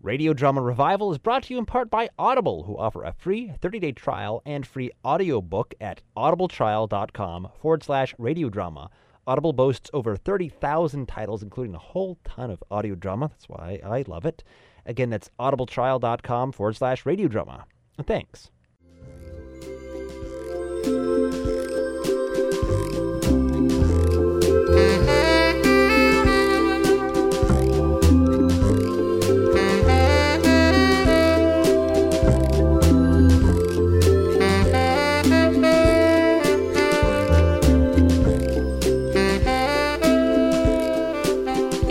Radio Drama Revival is brought to you in part by Audible, who offer a free 30 day trial and free audiobook at audibletrial.com forward slash radiodrama. Audible boasts over 30,000 titles, including a whole ton of audio drama. That's why I love it. Again, that's audibletrial.com forward slash radiodrama. Thanks.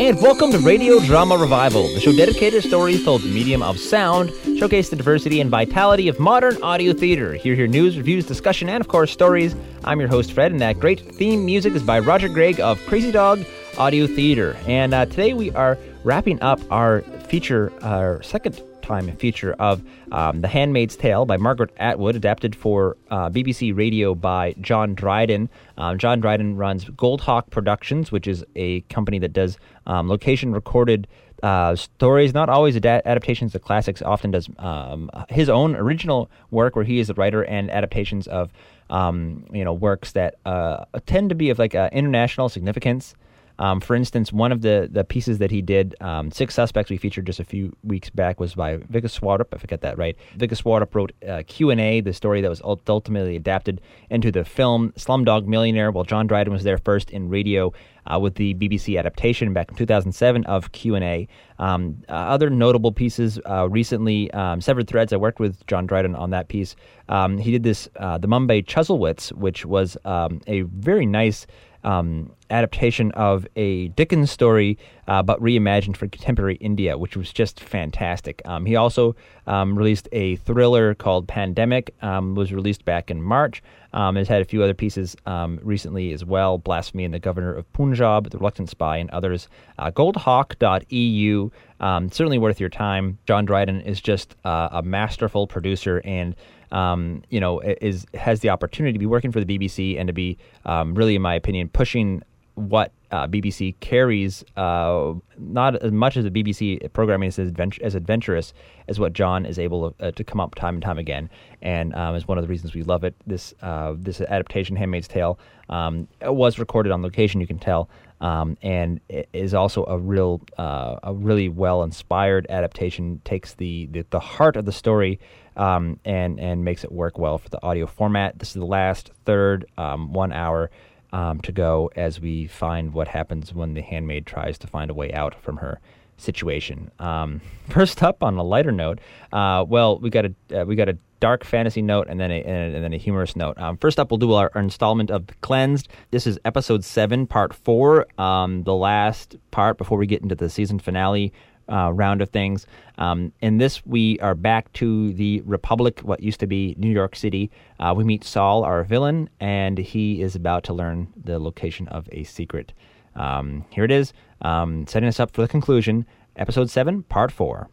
And welcome to Radio Drama Revival, the show dedicated to stories told the medium of sound, showcase the diversity and vitality of modern audio theater. Here, hear news, reviews, discussion, and of course, stories. I'm your host, Fred, and that great theme music is by Roger Gregg of Crazy Dog Audio Theater. And uh, today we are wrapping up our feature, our second time feature of um, The Handmaid's Tale by Margaret Atwood, adapted for uh, BBC Radio by John Dryden. Um, John Dryden runs Goldhawk Productions, which is a company that does um, location recorded uh, stories, not always ad- adaptations of classics, often does um, his own original work where he is the writer and adaptations of um, you know works that uh, tend to be of like uh, international significance. Um, for instance, one of the, the pieces that he did, um, Six Suspects, we featured just a few weeks back, was by Vikas Swarup. I forget that right. Vikas Swarup wrote uh, Q&A, the story that was ultimately adapted into the film Slumdog Millionaire, while John Dryden was there first in radio uh, with the BBC adaptation back in 2007 of Q&A. Um, uh, other notable pieces uh, recently, um, Severed Threads, I worked with John Dryden on that piece. Um, he did this, uh, The Mumbai Chuzzlewits, which was um, a very nice um, adaptation of a Dickens story, uh, but reimagined for contemporary India, which was just fantastic. Um, he also um, released a thriller called Pandemic, um, was released back in March. Um, has had a few other pieces um, recently as well Blasphemy and the Governor of Punjab, The Reluctant Spy, and others. Uh, goldhawk.eu, certainly worth your time. John Dryden is just uh, a masterful producer and um, you know, is has the opportunity to be working for the BBC and to be um, really, in my opinion, pushing what uh, BBC carries, uh, not as much as the BBC programming is as, advent- as adventurous as what John is able to, uh, to, come up time and time again, and um, is one of the reasons we love it. This uh, this adaptation, *Handmaid's Tale*, um, was recorded on location. You can tell, um, and is also a real, uh, a really well inspired adaptation. Takes the, the, the heart of the story um, and and makes it work well for the audio format. This is the last third, um, one hour um, to go as we find what happens when the handmaid tries to find a way out from her situation. Um, first up, on a lighter note, uh, well, we got a uh, we got a dark fantasy note and then a, and, then a humorous note. Um, first up, we'll do our, our, installment of Cleansed. This is episode seven, part four, um, the last part before we get into the season finale uh, round of things. Um, in this, we are back to the Republic, what used to be New York City. Uh, we meet Saul, our villain, and he is about to learn the location of a secret. Um, here it is, um, setting us up for the conclusion. Episode 7, Part 4.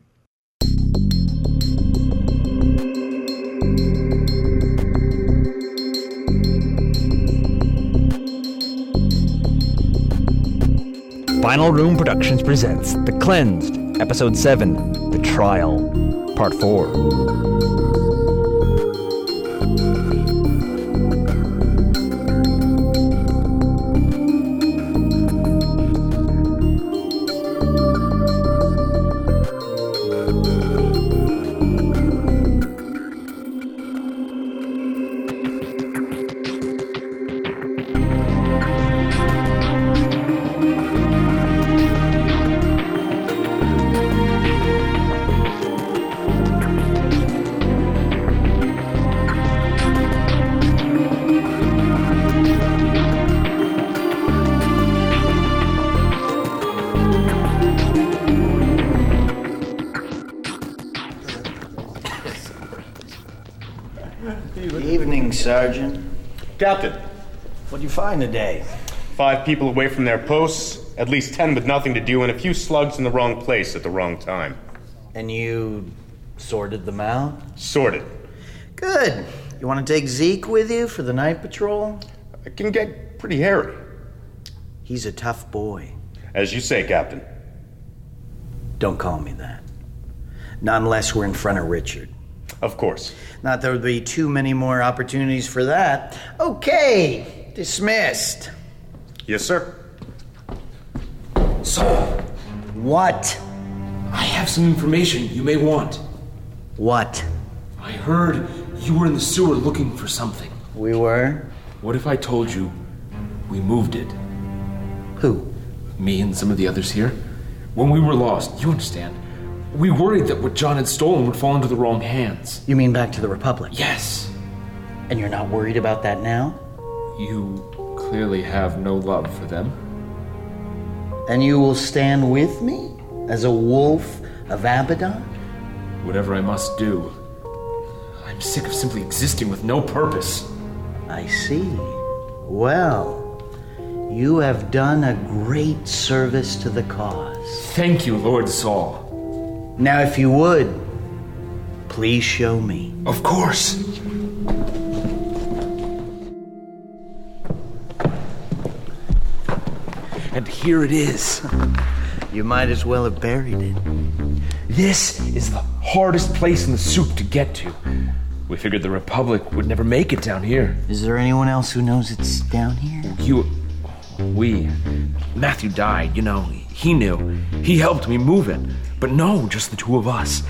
Final Rune Productions presents The Cleansed Episode 7 The Trial, Part 4. You today? Five people away from their posts, at least ten with nothing to do, and a few slugs in the wrong place at the wrong time. And you sorted them out? Sorted. Good. You want to take Zeke with you for the night patrol? It can get pretty hairy. He's a tough boy. As you say, Captain. Don't call me that. Not unless we're in front of Richard. Of course. Not there would be too many more opportunities for that. Okay, dismissed. Yes, sir. So, What? I have some information you may want. What? I heard you were in the sewer looking for something. We were? What if I told you we moved it? Who? Me and some of the others here? When we were lost, you understand. We worried that what John had stolen would fall into the wrong hands. You mean back to the Republic? Yes. And you're not worried about that now? You clearly have no love for them. And you will stand with me as a wolf of Abaddon? Whatever I must do. I'm sick of simply existing with no purpose. I see. Well, you have done a great service to the cause. Thank you, Lord Saul. Now, if you would, please show me. Of course. Here it is. You might as well have buried it. This is the hardest place in the soup to get to. We figured the Republic would never make it down here. Is there anyone else who knows it's down here? You. We. Matthew died, you know. He knew. He helped me move it. But no, just the two of us.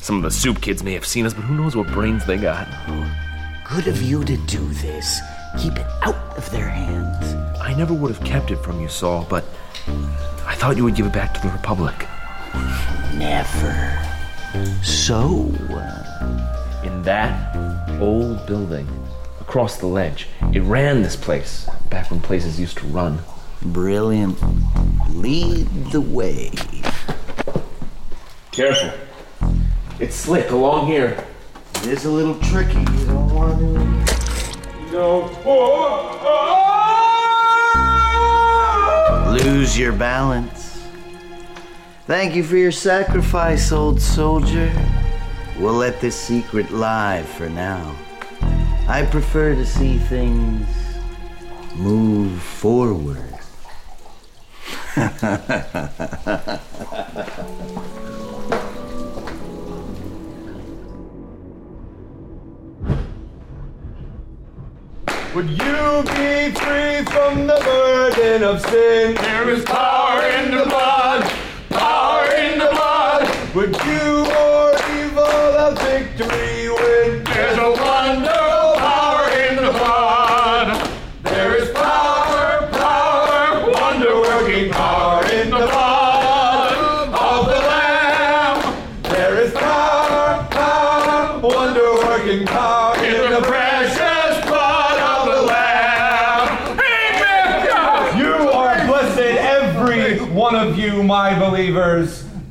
Some of the soup kids may have seen us, but who knows what brains they got. Good of you to do this. Keep it out of their hands. I never would have kept it from you, Saul, but I thought you would give it back to the Republic. Never. So, uh, In that old building, across the ledge, it ran this place back when places used to run. brilliant. Lead the way. Careful. It's slick along here. It is a little tricky. You don't want to. Oh, oh, oh. Lose your balance. Thank you for your sacrifice, old soldier. We'll let this secret lie for now. I prefer to see things move forward. Would you be free from the burden of sin? There is power in the blood, power in the blood. Would you or evil have victory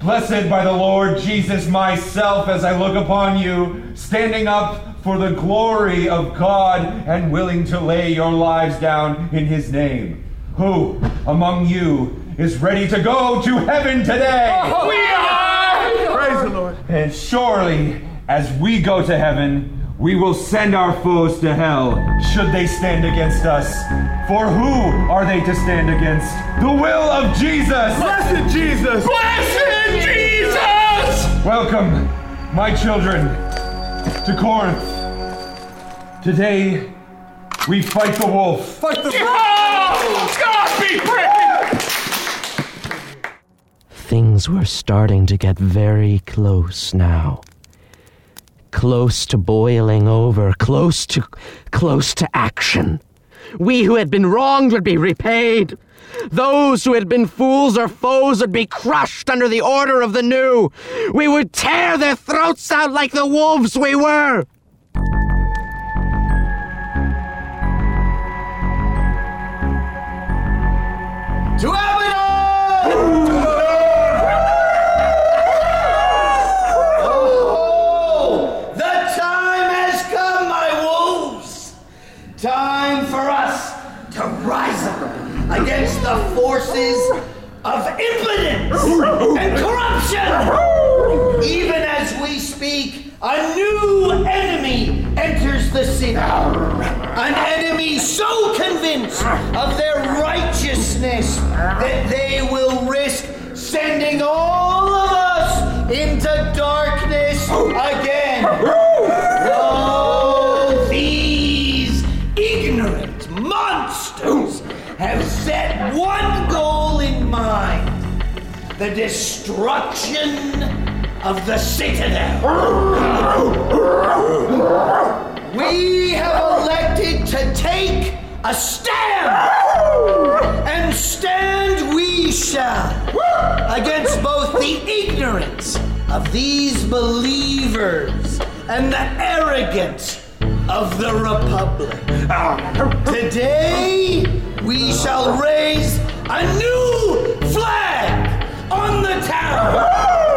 Blessed by the Lord Jesus myself as I look upon you, standing up for the glory of God and willing to lay your lives down in his name. Who among you is ready to go to heaven today? Oh, we are! Praise the Lord. And surely, as we go to heaven, we will send our foes to hell should they stand against us. For who are they to stand against? The will of Jesus! Blessed Jesus! Blessed Jesus! Welcome, my children, to Corinth. Today, we fight the wolf. Fight the wolf! God be praised! Things were starting to get very close now. Close to boiling over, close to close to action. We who had been wronged would be repaid. Those who had been fools or foes would be crushed under the order of the new. We would tear their throats out like the wolves we were. To Abaddon! Oh, the time has come, my wolves. Time for us to rise up against the forces of impotence and corruption. Even as we speak, a new enemy enters the city. An enemy so convinced of their righteousness that they will risk sending all of us into darkness again. The destruction of the citadel. We have elected to take a stand, and stand we shall against both the ignorance of these believers and the arrogance of the Republic. Today, we shall raise a new the town.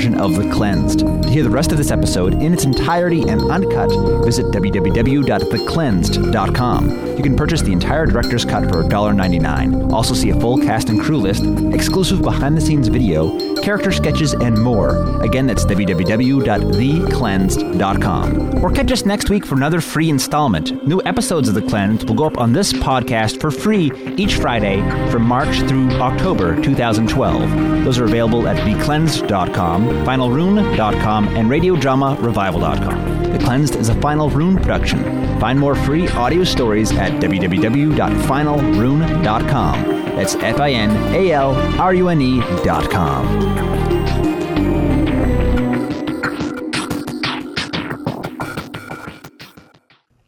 Version of The Cleansed. To hear the rest of this episode in its entirety and uncut, visit www.thecleansed.com. You can purchase the entire director's cut for $1.99. Also see a full cast and crew list, exclusive behind-the-scenes video, character sketches, and more. Again, that's www.thecleansed.com. Or catch us next week for another free installment. New episodes of The Cleansed will go up on this podcast for free each Friday from March through October 2012. Those are available at thecleansed.com, finalrune.com, and radiodramarevival.com. The Cleansed is a Final Rune production. Find more free audio stories at www.finalrune.com. That's F I N A L R U N E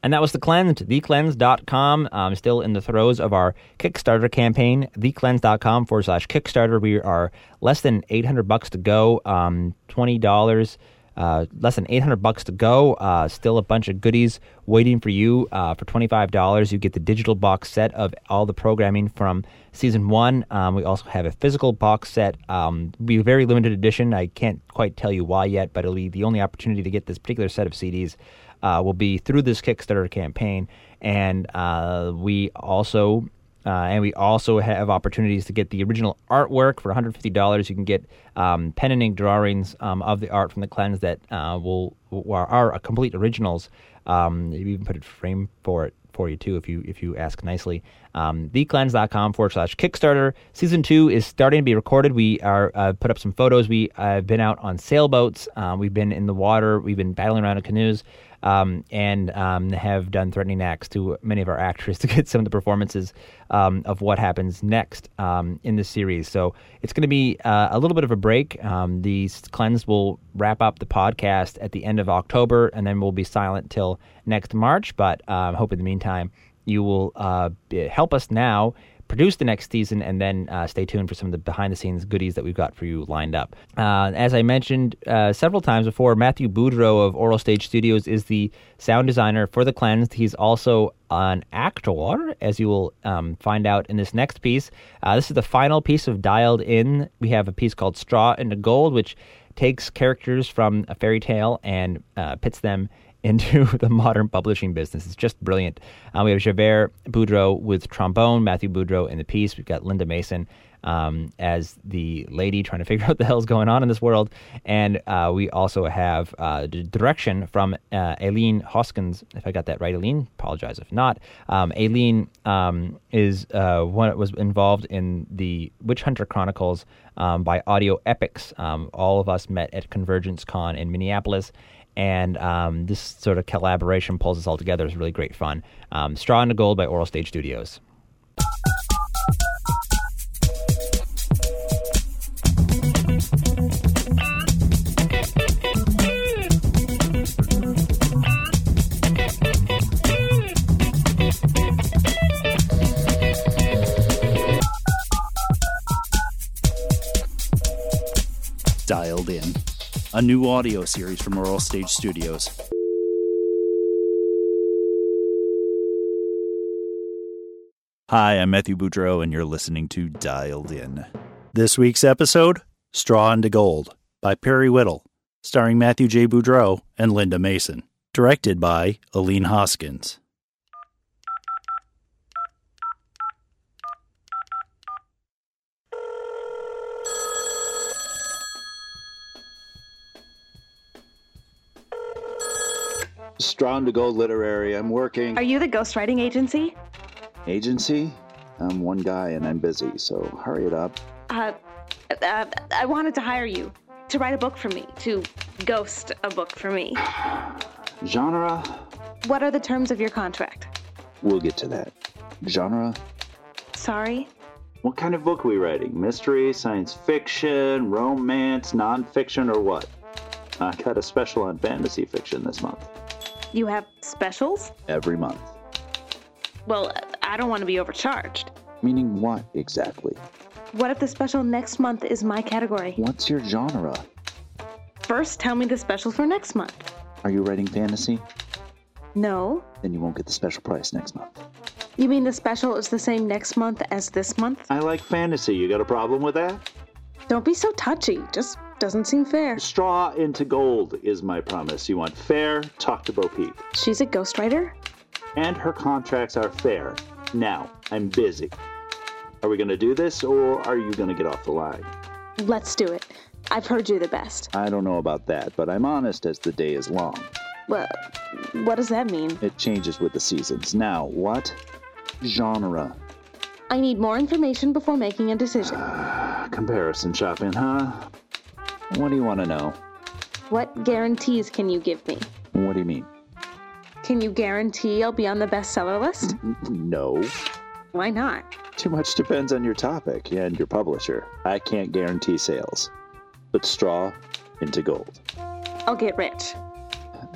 And that was The Cleansed, thecleansed.com. Um, still in the throes of our Kickstarter campaign, thecleansed.com forward slash Kickstarter. We are less than 800 bucks to go, um, $20, uh, less than 800 bucks to go. Uh, still a bunch of goodies waiting for you. Uh, for $25, you get the digital box set of all the programming from season one. Um, we also have a physical box set. Um, be very limited edition. I can't quite tell you why yet, but it'll be the only opportunity to get this particular set of CDs uh, will be through this Kickstarter campaign, and uh, we also uh, and we also have opportunities to get the original artwork for $150. You can get um, pen and ink drawings um, of the art from the cleanse that uh, will are, are complete originals. Um, we even put a frame for it for you too if you if you ask nicely. Um, thecleanse.com forward slash Kickstarter. Season two is starting to be recorded. We are uh, put up some photos. We have been out on sailboats. Um, we've been in the water. We've been battling around in canoes. Um, and um, have done threatening acts to many of our actors to get some of the performances um, of what happens next um, in the series. So it's going to be uh, a little bit of a break. Um, the cleanse will wrap up the podcast at the end of October, and then we'll be silent till next March. But I um, hope in the meantime you will uh, help us now produce the next season, and then uh, stay tuned for some of the behind the scenes goodies that we've got for you lined up. Uh, as I mentioned uh, several times before, Matthew Boudreau of Oral Stage Studios is the sound designer for The Cleansed. He's also an actor, as you will um, find out in this next piece. Uh, this is the final piece of Dialed In. We have a piece called Straw into Gold, which takes characters from a fairy tale and uh, pits them into the modern publishing business. It's just brilliant. Uh, we have Javert Boudreau with trombone, Matthew Boudreau in the piece. We've got Linda Mason um, as the lady trying to figure out what the hell's going on in this world. And uh, we also have uh, direction from uh, Aileen Hoskins. If I got that right, Aileen, apologize if not. Um, Aileen um, is uh, one was involved in the Witch Hunter Chronicles um, by Audio Epics. Um, all of us met at Convergence Con in Minneapolis and um, this sort of collaboration pulls us all together. It's really great fun. Um, Straw into Gold by Oral Stage Studios. Dialed In, a new audio series from Oral Stage Studios. Hi, I'm Matthew Boudreau, and you're listening to Dialed In. This week's episode Straw into Gold by Perry Whittle, starring Matthew J. Boudreau and Linda Mason. Directed by Aline Hoskins. Straw into Gold Literary. I'm working. Are you the ghostwriting agency? Agency? I'm one guy and I'm busy, so hurry it up. Uh, uh, I wanted to hire you to write a book for me, to ghost a book for me. Genre? What are the terms of your contract? We'll get to that. Genre? Sorry? What kind of book are we writing? Mystery, science fiction, romance, nonfiction, or what? I got a special on fantasy fiction this month. You have specials? Every month. Well, I don't want to be overcharged. Meaning what exactly? What if the special next month is my category? What's your genre? First, tell me the special for next month. Are you writing fantasy? No. Then you won't get the special price next month. You mean the special is the same next month as this month? I like fantasy. You got a problem with that? Don't be so touchy. Just doesn't seem fair. Straw into gold is my promise. You want fair? Talk to Bo Peep. She's a ghostwriter? And her contracts are fair. Now, I'm busy. Are we going to do this or are you going to get off the line? Let's do it. I've heard you the best. I don't know about that, but I'm honest as the day is long. Well, what does that mean? It changes with the seasons. Now, what genre? I need more information before making a decision. Comparison shopping, huh? What do you want to know? What guarantees can you give me? What do you mean? Can you guarantee I'll be on the bestseller list? No. Why not? Too much depends on your topic and your publisher. I can't guarantee sales. But straw into gold. I'll get rich.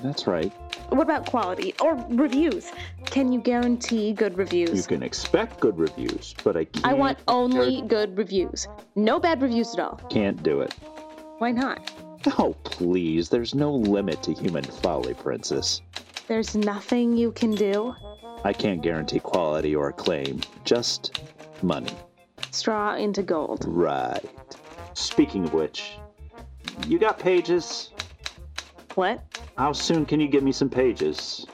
That's right. What about quality or reviews? Can you guarantee good reviews? You can expect good reviews, but I can't. I want only good reviews. No bad reviews at all. Can't do it. Why not? Oh, please. There's no limit to human folly, Princess. There's nothing you can do. I can't guarantee quality or acclaim, just money. Straw into gold. Right. Speaking of which, you got pages? What? How soon can you give me some pages?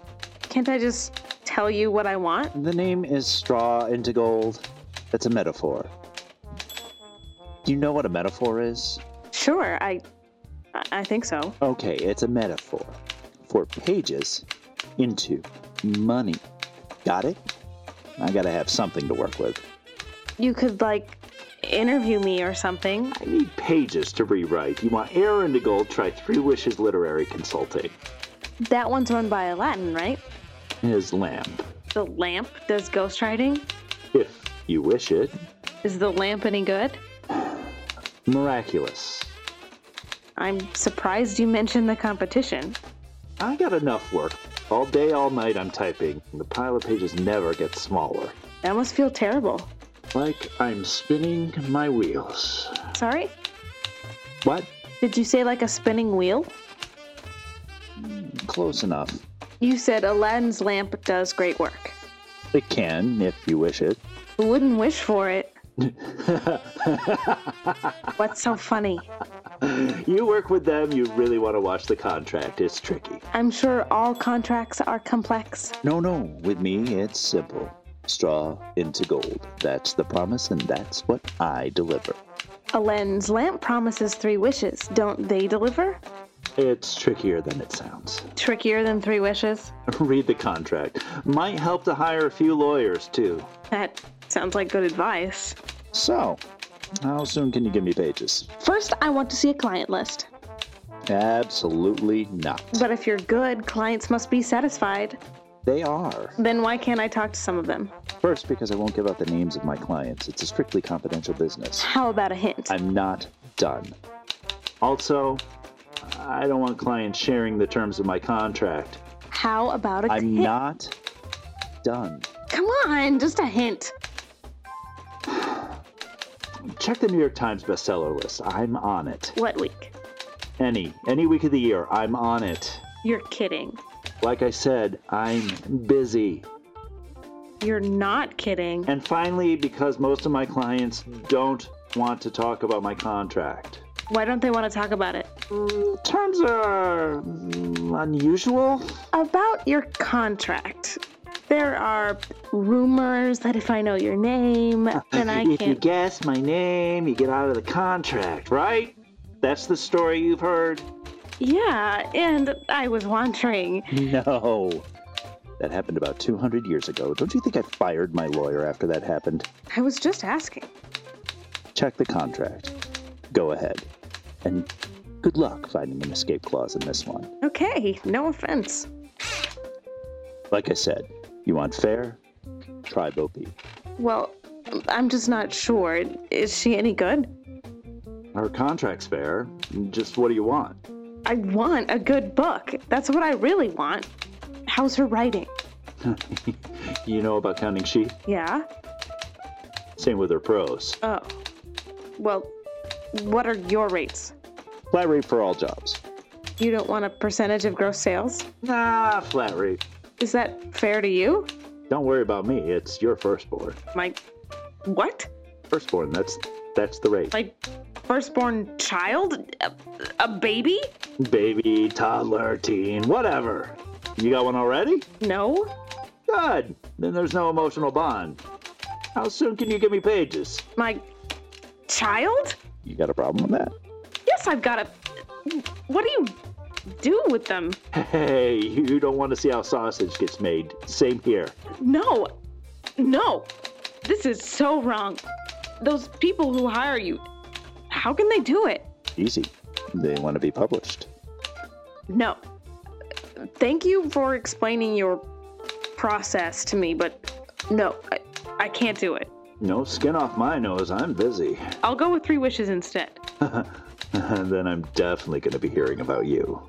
Can't I just tell you what I want? The name is Straw into Gold. It's a metaphor. Do you know what a metaphor is? Sure, I I- think so. Okay, it's a metaphor for pages into money. Got it? I gotta have something to work with. You could like interview me or something. I need pages to rewrite. You want air into gold? Try Three Wishes Literary Consulting. That one's run by Aladdin, right? His lamp, The lamp does ghostwriting. if you wish it. Is the lamp any good? Miraculous. I'm surprised you mentioned the competition. I got enough work. All day, all night, I'm typing. and The pile of pages never gets smaller. That must feel terrible. Like I'm spinning my wheels. Sorry? What? Did you say like a spinning wheel? Hmm, close enough. You said Aladdin's lamp does great work. It can, if you wish it. Who wouldn't wish for it? What's so funny? You work with them, you really want to watch the contract. It's tricky. I'm sure all contracts are complex. No, no, with me, it's simple. Straw into gold. That's the promise, and that's what I deliver. Aladdin's lamp promises three wishes. Don't they deliver? It's trickier than it sounds. Trickier than three wishes? Read the contract. Might help to hire a few lawyers, too. That sounds like good advice. So, how soon can you give me pages? First, I want to see a client list. Absolutely not. But if you're good, clients must be satisfied. They are. Then why can't I talk to some of them? First, because I won't give out the names of my clients. It's a strictly confidential business. How about a hint? I'm not done. Also, I don't want clients sharing the terms of my contract. How about a I'm hint? not done. Come on, just a hint. Check the New York Times bestseller list. I'm on it. What week? Any, any week of the year, I'm on it. You're kidding. Like I said, I'm busy. You're not kidding. And finally, because most of my clients don't want to talk about my contract. Why don't they want to talk about it? Mm, terms are mm, unusual. About your contract. There are rumors that if I know your name, then I if you can't. guess my name, you get out of the contract, right? That's the story you've heard? Yeah, and I was wondering. No. That happened about 200 years ago. Don't you think I fired my lawyer after that happened? I was just asking. Check the contract. Go ahead. And good luck finding an escape clause in this one. Okay, no offense. Like I said, you want fair? Try Bo Peep. Well, I'm just not sure. Is she any good? Her contract's fair. Just what do you want? I want a good book. That's what I really want. How's her writing? you know about counting sheep? Yeah? Same with her prose. Oh. Well, what are your rates? Flat rate for all jobs. You don't want a percentage of gross sales? Nah, flat rate. Is that fair to you? Don't worry about me. It's your firstborn. My. What? Firstborn. That's that's the rate. Like, firstborn child? A, a baby? Baby, toddler, teen, whatever. You got one already? No. Good. Then there's no emotional bond. How soon can you give me pages? My child? You got a problem with that? Yes, I've got a. What are you do with them? Hey, you don't want to see how sausage gets made. Same here. No. No. This is so wrong. Those people who hire you, how can they do it? Easy. They want to be published. No. Thank you for explaining your process to me, but no, I, I can't do it. No skin off my nose. I'm busy. I'll go with three wishes instead. then I'm definitely going to be hearing about you.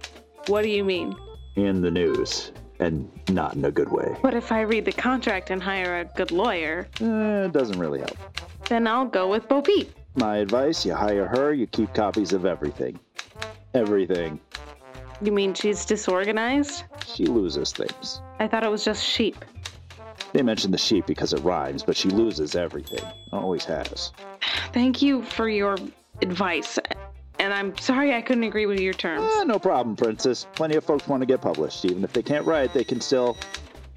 What do you mean? In the news. And not in a good way. What if I read the contract and hire a good lawyer? Eh, it doesn't really help. Then I'll go with Bo Peep. My advice you hire her, you keep copies of everything. Everything. You mean she's disorganized? She loses things. I thought it was just sheep. They mentioned the sheep because it rhymes, but she loses everything. Always has. Thank you for your advice. And I'm sorry I couldn't agree with your terms. Eh, no problem, Princess. Plenty of folks want to get published. Even if they can't write, they can still.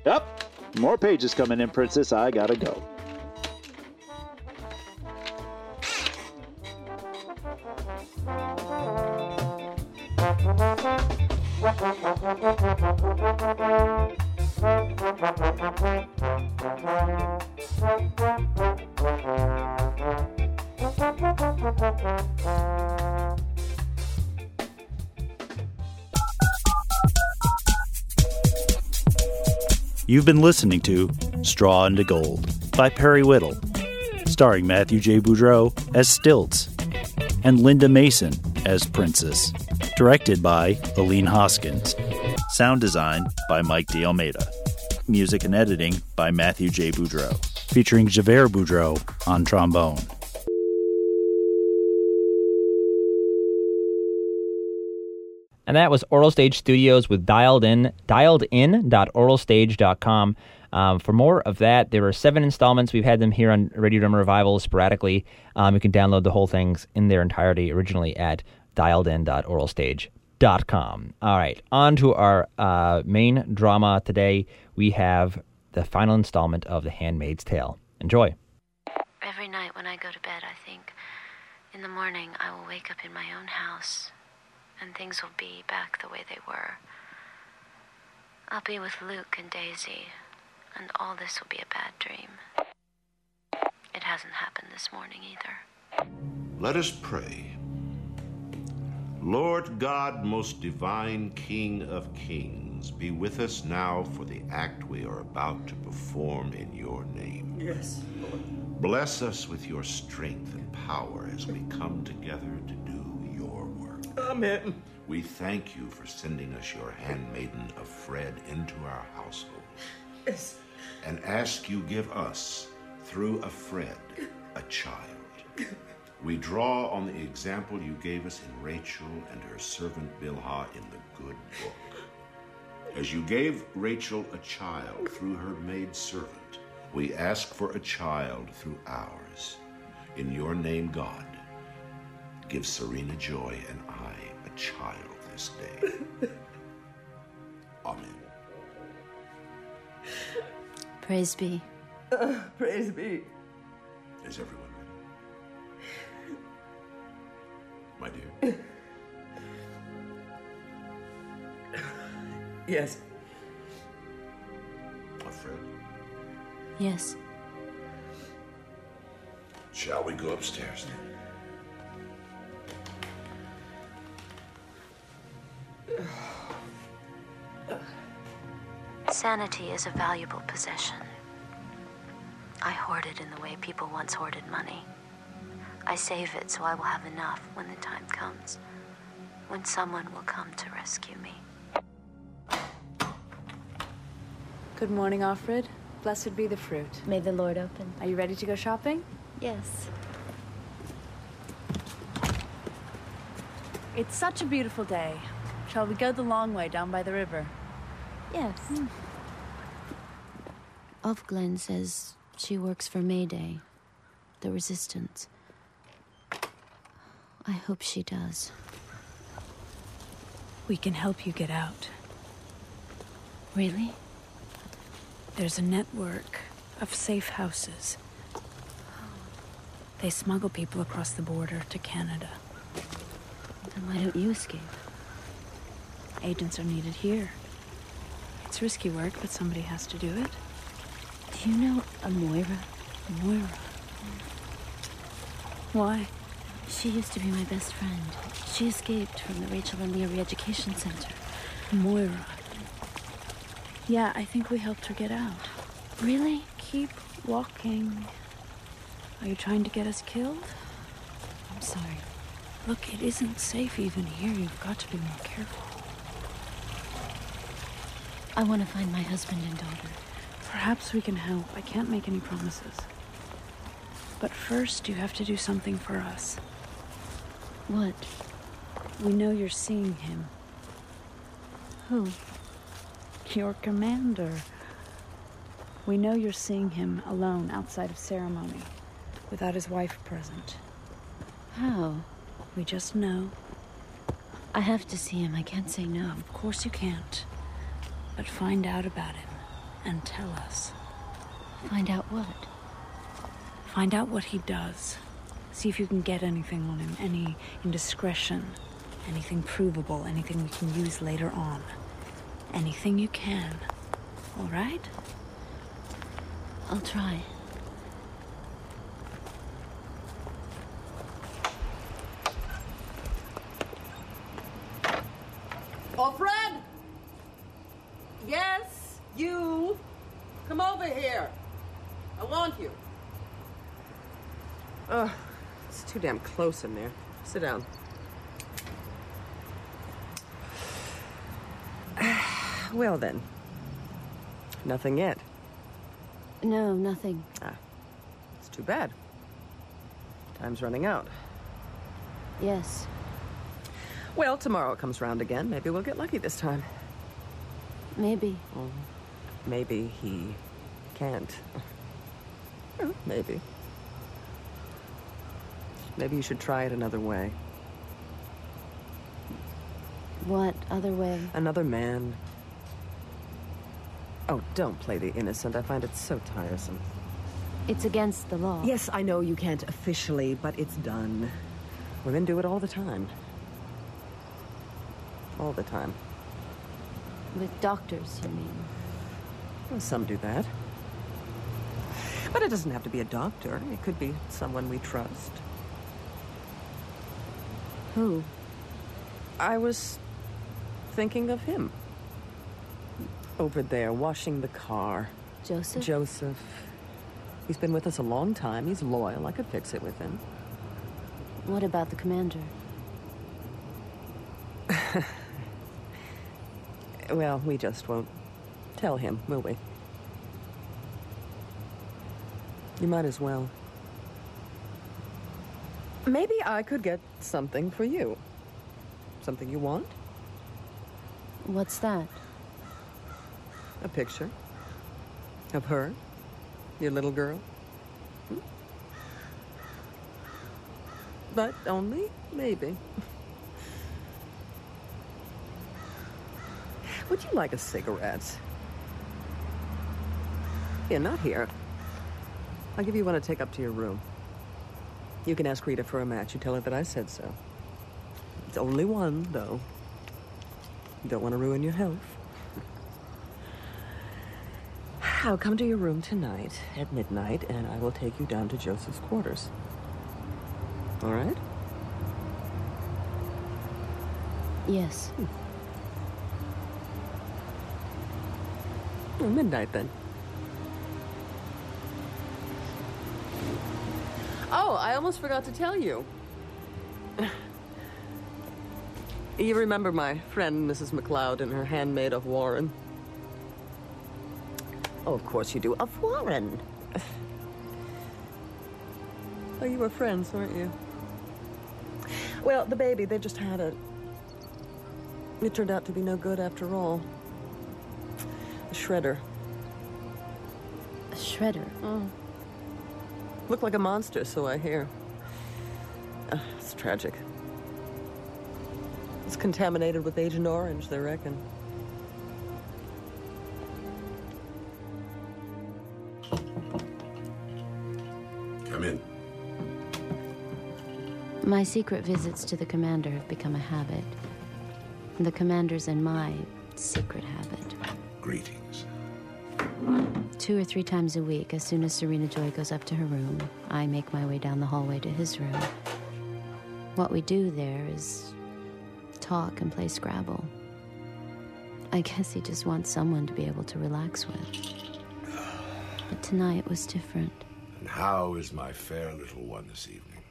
Up! More pages coming in, Princess. I gotta go. You've been listening to Straw into Gold by Perry Whittle, starring Matthew J. Boudreau as Stilts and Linda Mason as Princess, directed by Aline Hoskins, sound design by Mike De Almeida, music and editing by Matthew J. Boudreau, featuring Javert Boudreau on trombone. And that was Oral Stage Studios with Dialed In, dialedin.oralstage.com. Um, for more of that, there are seven installments. We've had them here on Radio Drama Revival sporadically. Um, you can download the whole things in their entirety originally at dialedin.oralstage.com. All right, on to our uh, main drama today. We have the final installment of The Handmaid's Tale. Enjoy. Every night when I go to bed, I think, in the morning, I will wake up in my own house and things will be back the way they were. I'll be with Luke and Daisy, and all this will be a bad dream. It hasn't happened this morning either. Let us pray. Lord God, most divine King of kings, be with us now for the act we are about to perform in your name. Yes, Lord. Bless us with your strength and power as we come together to do your Amen. We thank you for sending us your handmaiden Offred into our household. Yes. And ask you give us, through Offred, a child. We draw on the example you gave us in Rachel and her servant Bilhah in the good book. As you gave Rachel a child through her maid servant, we ask for a child through ours. In your name, God, give Serena joy and child this day. Amen. Praise be. praise be. Is everyone ready? My dear. Yes. Fred, Yes. shall we go upstairs then? Sanity is a valuable possession. I hoard it in the way people once hoarded money. I save it so I will have enough when the time comes, when someone will come to rescue me. Good morning, Offred. Blessed be the fruit. May the Lord open. Are you ready to go shopping? Yes. It's such a beautiful day. Shall we go the long way down by the river? Yes. Hmm. Ofglen says she works for Mayday, the resistance. I hope she does. We can help you get out. Really? There's a network of safe houses. They smuggle people across the border to Canada. Then why don't you escape? Agents are needed here. It's risky work, but somebody has to do it. Do you know a Moira? Moira? Why? She used to be my best friend. She escaped from the Rachel and Leah Re-Education Center. Moira. Yeah, I think we helped her get out. Really? Keep walking. Are you trying to get us killed? I'm sorry. Look, it isn't safe even here. You've got to be more careful. I want to find my husband and daughter. Perhaps we can help. I can't make any promises. But first, you have to do something for us. What? We know you're seeing him. Who? Your commander. We know you're seeing him alone outside of ceremony, without his wife present. How? We just know. I have to see him. I can't say no. Of course you can't. But find out about him and tell us. Find out what? Find out what he does. See if you can get anything on him, any indiscretion, anything provable, anything we can use later on. Anything you can. All right? I'll try. Oh, Fred! Yes, you. Come over here. I want you. Ugh, it's too damn close in there. Sit down. well, then. Nothing yet. No, nothing. Ah, it's too bad. Time's running out. Yes. Well, tomorrow it comes round again. Maybe we'll get lucky this time. Maybe. Well, maybe he can't. Well, maybe. Maybe you should try it another way. What other way? Another man. Oh, don't play the innocent. I find it so tiresome. It's against the law. Yes, I know you can't officially, but it's done. Women do it all the time. All the time. With doctors, you mean? Well, some do that. But it doesn't have to be a doctor. It could be someone we trust. Who? I was thinking of him. Over there, washing the car. Joseph? Joseph. He's been with us a long time. He's loyal. I could fix it with him. What about the commander? Well, we just won't tell him, will we? You might as well. Maybe I could get something for you. Something you want? What's that? A picture. Of her? Your little girl? Hmm? But only maybe. Would you like a cigarette? Yeah, not here. I'll give you one to take up to your room. You can ask Rita for a match. You tell her that I said so. It's only one, though. You don't want to ruin your health. I'll come to your room tonight at midnight, and I will take you down to Joseph's quarters. All right? Yes. Hmm. Well, midnight then. I almost forgot to tell you. You remember my friend Mrs. McLeod and her handmaid Ofwarren? Oh, of course you do. Ofwarren. Oh, you were friends, weren't you? Well, the baby, they just had it. It turned out to be no good after all. A shredder. A shredder? Oh. Looked like a monster, so I hear. Uh, it's tragic. It's contaminated with Agent Orange, they reckon. Come in. My secret visits to the commander have become a habit. The commander's and my secret habit. Greetings. Two or three times a week, as soon as Serena Joy goes up to her room, I make my way down the hallway to his room. What we do there is talk and play Scrabble. I guess he just wants someone to be able to relax with. But tonight was different. And how is my fair little one this evening?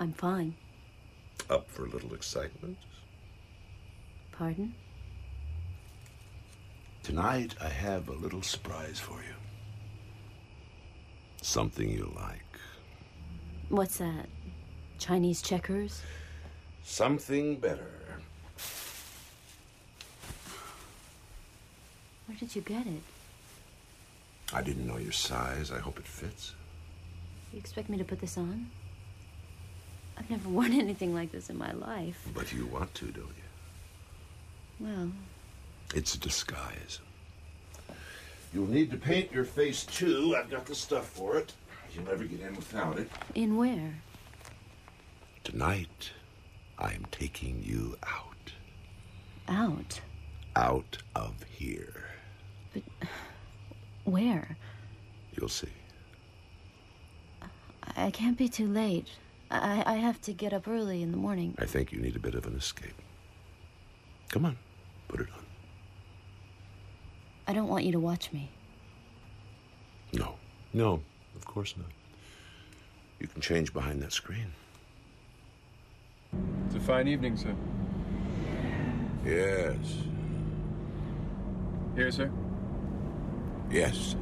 I'm fine. Up for a little excitement? Pardon? Tonight I have a little surprise for you. Something you like. What's that? Chinese checkers? Something better. Where did you get it? I didn't know your size. I hope it fits. You expect me to put this on? I've never worn anything like this in my life. But you want to, don't you? Well, It's a disguise. You'll need to paint your face too. I've got the stuff for it. You'll never get in without it. in where? Tonight, I am taking you out. Out. Out of here. But where? You'll see. I I can't be too late. I, I have to get up early in the morning. I think you need a bit of an escape. Come on, put it on. I don't want you to watch me. No, no, of course not. You can change behind that screen. It's a fine evening, sir. Yes, Here, sir. yes.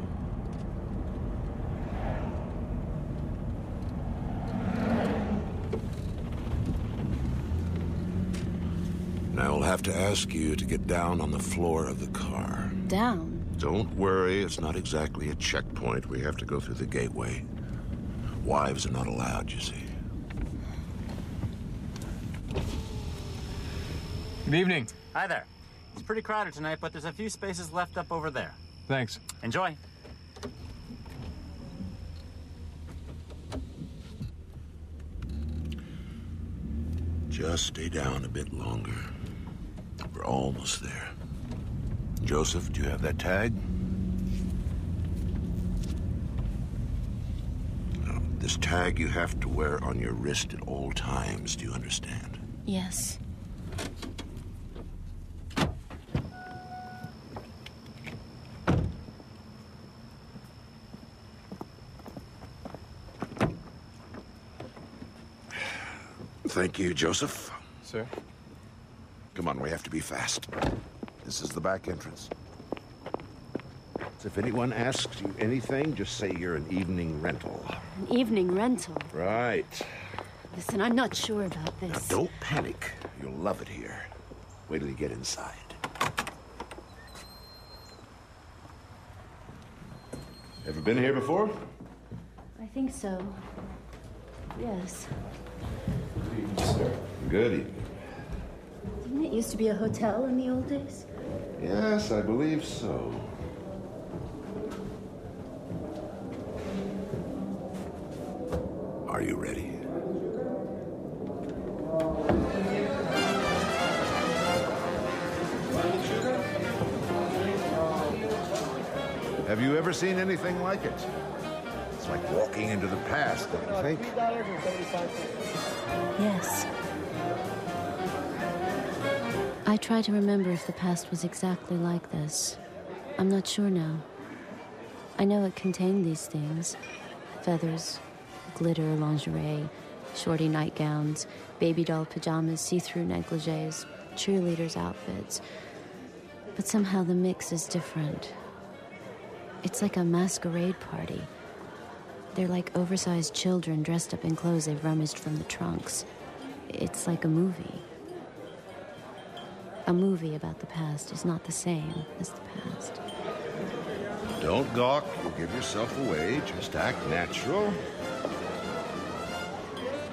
And I will have to ask you to get down on the floor of the car. Down? Don't worry, it's not exactly a checkpoint. We have to go through the gateway. Wives are not allowed, you see. Good evening. Hi there. It's pretty crowded tonight, but there's a few spaces left up over there. Thanks. Enjoy. Just stay down a bit longer. We're almost there. Joseph, do you have that tag? Now, this tag you have to wear on your wrist at all times. Do you understand? Yes. Thank you, Joseph. Sir? Come on, we have to be fast. This is the back entrance. So if anyone asks you anything, just say you're an evening rental. An evening rental. Right. Listen, I'm not sure about Now, this. don't panic. You'll love it here. Wait till you get inside. Ever been here before? I think so. Yes. Good evening. Didn't it Used to be a hotel in the old days? Yes, I believe so. Are you ready? Have you ever seen anything like it? It's like walking into the past, don't you think? Yes. I try to remember if the past was exactly like this. I'm not sure now. I know it contained these things feathers, glitter, lingerie, shorty nightgowns, baby doll pajamas, see through negligees, cheerleaders' outfits. But somehow the mix is different. It's like a masquerade party. They're like oversized children dressed up in clothes they've rummaged from the trunks. It's like a movie. A movie about the past is not the same as the past. Don't gawk. You'll give yourself away. Just act natural.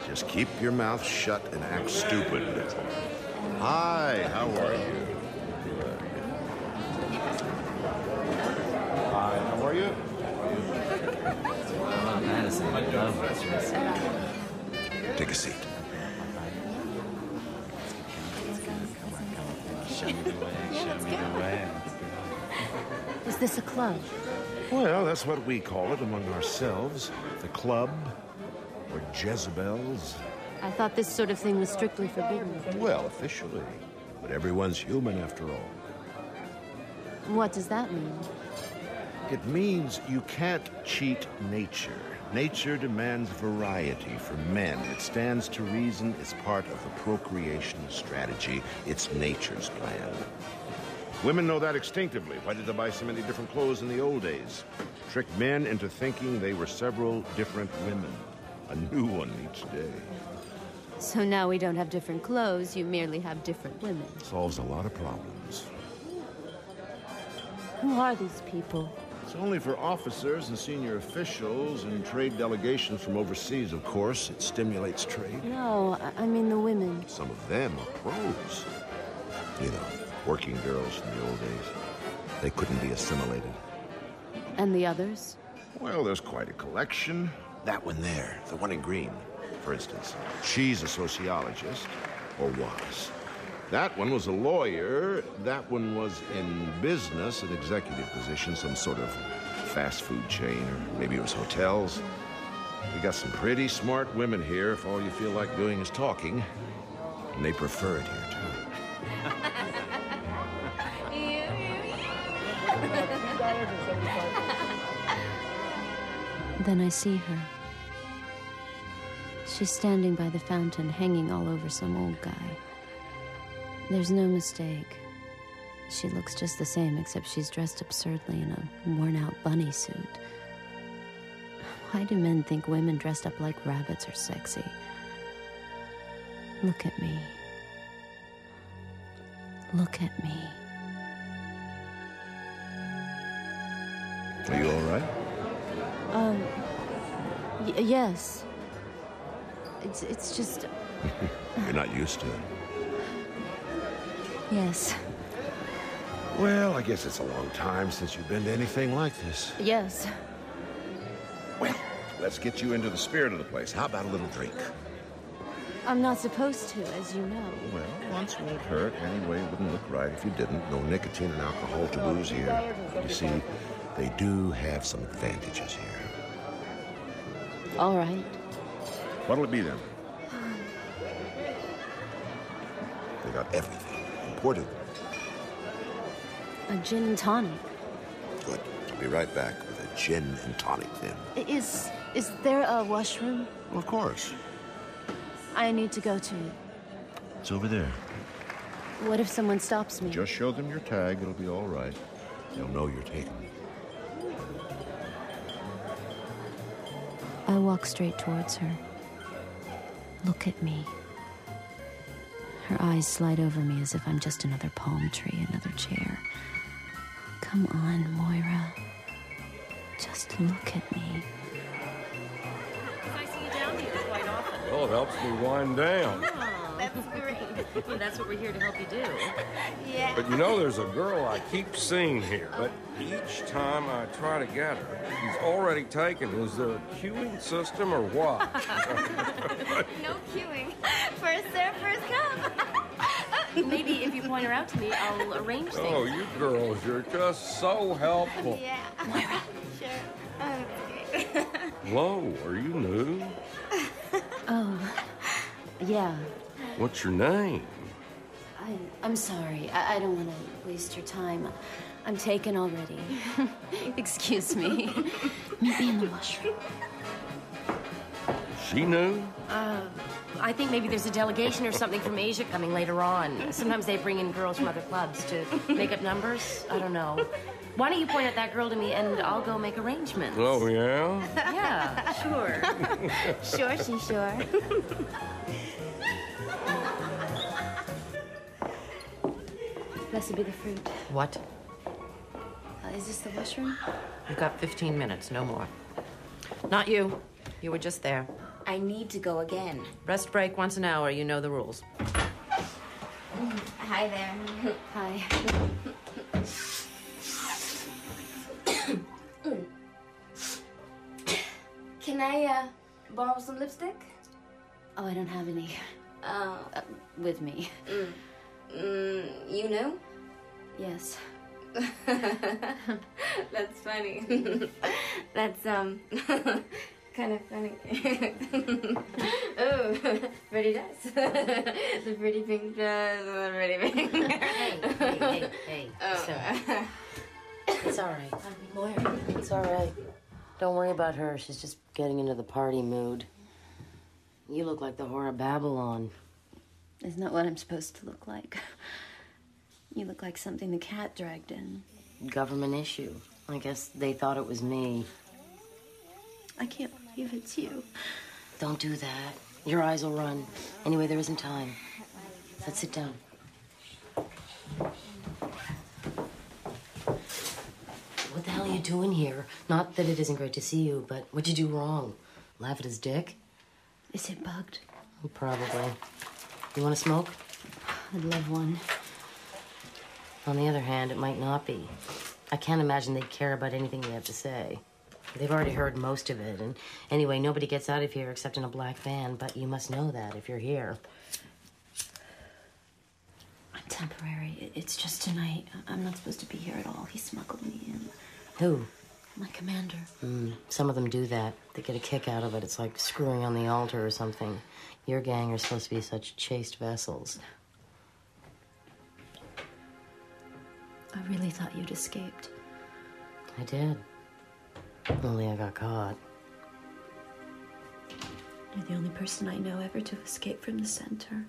Just keep your mouth shut and act stupid. Hi, how are you? Hi, how are you? I'm Madison. Take a seat. Is this a club? Well, that's what we call it among ourselves. The club, or Jezebels. I thought this sort of thing was strictly forbidden. Well, officially. But everyone's human after all. What does that mean? It means you can't cheat nature. Nature demands variety for men. It stands to reason it's part of the procreation strategy. It's nature's plan. Women know that instinctively. Why did they buy so many different clothes in the old days? Trick men into thinking they were several different women. A new one each day. So now we don't have different clothes, you merely have different women. Solves a lot of problems. Who are these people? It's only for officers and senior officials and trade delegations from overseas, of course. It stimulates trade. No, I mean the women. Some of them are pros. You know, working girls from the old days. They couldn't be assimilated. And the others? Well, there's quite a collection. That one there, the one in green, for instance. She's a sociologist, or was. That one was a lawyer. That one was in business, an executive position, some sort of fast food chain, or maybe it was hotels. We got some pretty smart women here if all you feel like doing is talking. And they prefer it here, too. Then I see her. She's standing by the fountain, hanging all over some old guy. There's no mistake. She looks just the same, except she's dressed absurdly in a worn out bunny suit. Why do men think women dressed up like rabbits are sexy? Look at me. Look at me. Are you all right? Um, yes. It's, it's just, You're not used to it. Yes. Well, I guess it's a long time since you've been to anything like this. Yes. Well, let's get you into the spirit of the place. How about a little drink? I'm not supposed to, as you know. Well, once won't hurt. Anyway, it wouldn't look right if you didn't. No nicotine and alcohol taboos here. You see, they do have some advantages here. All right. What'll it be then? They got everything imported. A gin and tonic. Good. I'll be right back with a gin and tonic then. Is is there a washroom? Of course. I need to go to it. It's over there. What if someone stops me? Just show them your tag. It'll be all right. They'll know you're taken. I walk straight towards her. Look at me. Her eyes slide over me as if I'm just another palm tree, another chair. Come on, Moira. Just look at me. I see you down here quite often. Well, it helps me wind down. Oh, that's That's great. Well, that's what we're here to help you do. Yeah. But you know, there's a girl I keep seeing here, but each time I try to get her, she's already taken. Is there a queuing system or what? no queuing. First serve, first come. Maybe if you point her out to me, I'll arrange things. oh, you girls, you're just so helpful. yeah. Moira. Sure. Oh, that's great. Are you new? Oh, yeah. What's your name? I, I'm sorry. I, I don't want to waste your time. I'm taken already. Excuse me. Meet me in the washroom. She knew? Uh, I think maybe there's a delegation or something from Asia coming later on. Sometimes they bring in girls from other clubs to make up numbers. I don't know. Why don't you point out that girl to me and I'll go make arrangements? Oh, yeah? Yeah, sure. sure, she sure. Blessed be the fruit. What? Uh, is this the washroom? You've got 15 minutes, no more. Not you. You were just there. I need to go again. Rest break once an hour. You know the rules. Hi there. Hi. Can I uh, borrow some lipstick? Oh, I don't have any. Uh, Uh, with me. mm, mm, you know? Yes. That's funny. That's um kind of funny. oh, pretty dress. the pretty pink dress. The pretty pink. hey, hey, hey, hey. Oh. It's all right. Moira, it's all right. Don't worry about her. She's just getting into the party mood. You look like the whore of Babylon. Isn't that what I'm supposed to look like? You look like something the cat dragged in. Government issue. I guess they thought it was me. I can't believe it's you. Don't do that. Your eyes will run. Anyway, there isn't time. Let's sit down. What the hell are you doing here? Not that it isn't great to see you, but what'd you do wrong? Laugh at his dick? Is it bugged? Probably. You want to smoke? I'd love one. On the other hand, it might not be. I can't imagine they'd care about anything you have to say. They've already heard most of it, and anyway, nobody gets out of here except in a black van, but you must know that if you're here. I'm temporary. It's just tonight. I'm not supposed to be here at all. He smuggled me in. Who? My commander. Mm, some of them do that. They get a kick out of it. It's like screwing on the altar or something. Your gang are supposed to be such chaste vessels. I really thought you'd escaped. I did. Only I got caught. You're the only person I know ever to escape from the center.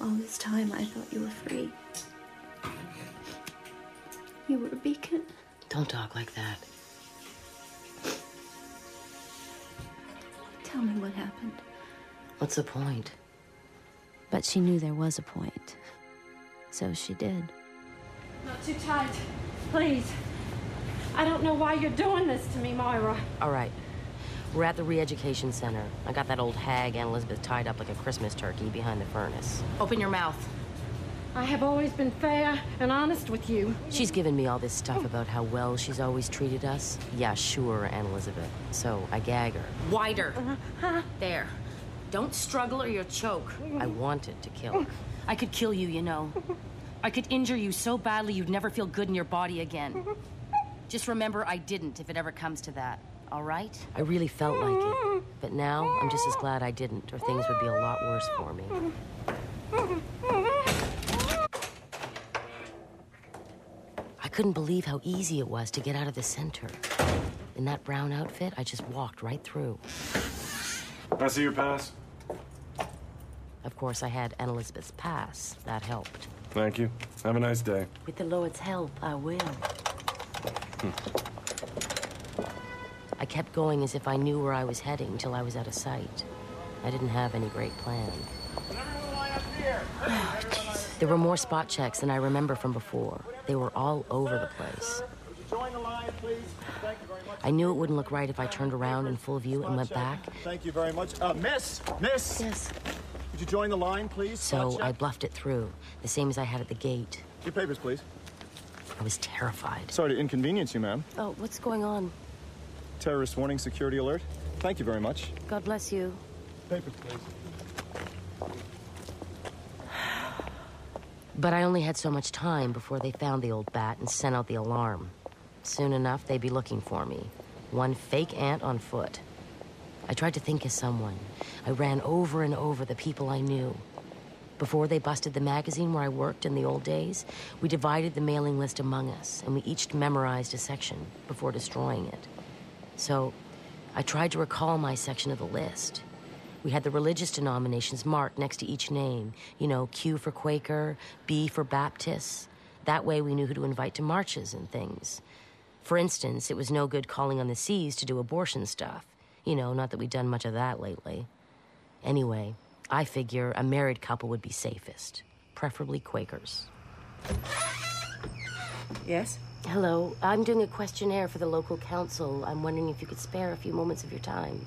All this time, I thought you were free. You were a beacon. Don't talk like that. Tell me what happened. What's the point? But she knew there was a point. So she did. Not too tight. Please. I don't know why you're doing this to me, Moira. All right. We're at the re education center. I got that old hag, Aunt Elizabeth, tied up like a Christmas turkey behind the furnace. Open your mouth. I have always been fair and honest with you. She's given me all this stuff about how well she's always treated us. Yeah, sure, Aunt Elizabeth. So I gag her. Wider. Uh-huh. There. Don't struggle or you'll choke. I wanted to kill her. I could kill you, you know. I could injure you so badly you'd never feel good in your body again. Just remember I didn't if it ever comes to that. All right? I really felt like it. But now I'm just as glad I didn't, or things would be a lot worse for me. I couldn't believe how easy it was to get out of the center. In that brown outfit, I just walked right through. I see your pass. Of course, I had Aunt Elizabeth's pass. That helped. Thank you. Have a nice day. With the Lord's help, I will. I kept going as if I knew where I was heading till I was out of sight. I didn't have any great plan. There were more spot checks than I remember from before. They were all over the place. Join the line, please. Thank you very much. I knew it wouldn't look right if I turned around in full view and went back. Thank you very much. Uh, miss, miss. Yes. Could you join the line, please? So I bluffed it through, the same as I had at the gate. Your papers, please. I was terrified. Sorry to inconvenience you, ma'am. Oh, what's going on? Terrorist warning, security alert. Thank you very much. God bless you. Papers, please. But I only had so much time before they found the old bat and sent out the alarm. Soon enough, they'd be looking for me. One fake aunt on foot. I tried to think of someone. I ran over and over the people I knew. Before they busted the magazine where I worked in the old days, we divided the mailing list among us, and we each memorized a section before destroying it. So I tried to recall my section of the list. We had the religious denominations marked next to each name. You know, Q for Quaker, B for Baptist. That way we knew who to invite to marches and things. For instance, it was no good calling on the C's to do abortion stuff. You know, not that we've done much of that lately. Anyway, I figure a married couple would be safest, preferably Quakers. Yes? Hello, I'm doing a questionnaire for the local council. I'm wondering if you could spare a few moments of your time.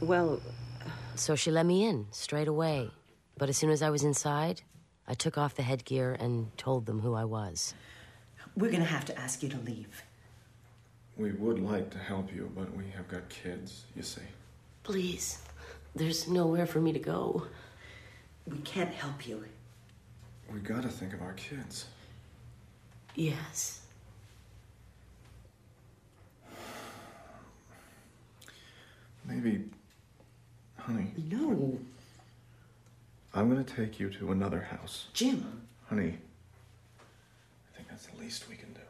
Well, So she let me in straight away. But as soon as I was inside, I took off the headgear and told them who I was. We're gonna have to ask you to leave. We would like to help you, but we have got kids, you see. Please, there's nowhere for me to go. We can't help you. We gotta think of our kids. Yes. Maybe, honey, No, I'm gonna take you to another house. Jim. Honey, I think that's the least we can do.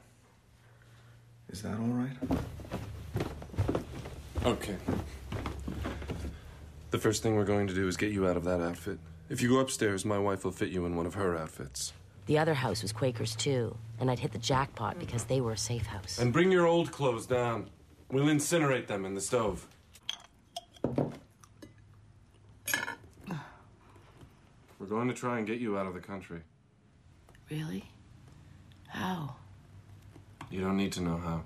Is that all right? Okay. The first thing we're going to do is get you out of that outfit. If you go upstairs, my wife will fit you in one of her outfits. The other house was Quakers too, and I'd hit the jackpot because they were a safe house. And bring your old clothes down. We'll incinerate them in the stove. We're going to try and get you out of the country. Really? How? You don't need to know how.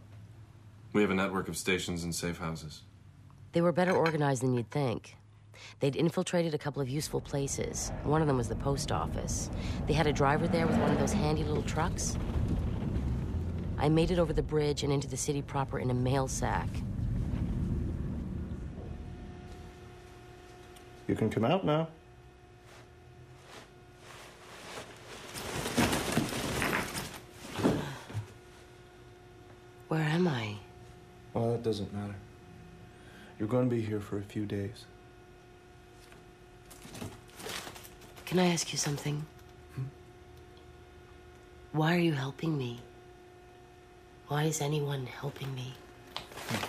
We have a network of stations and safe houses. They were better organized than you'd think. They'd infiltrated a couple of useful places. One of them was the post office. They had a driver there with one of those handy little trucks. I made it over the bridge and into the city proper in a mail sack. You can come out now. Where am I? Well, that doesn't matter. You're going to be here for a few days. Can I ask you something? Hmm? Why are you helping me? Why is anyone helping me? Hmm.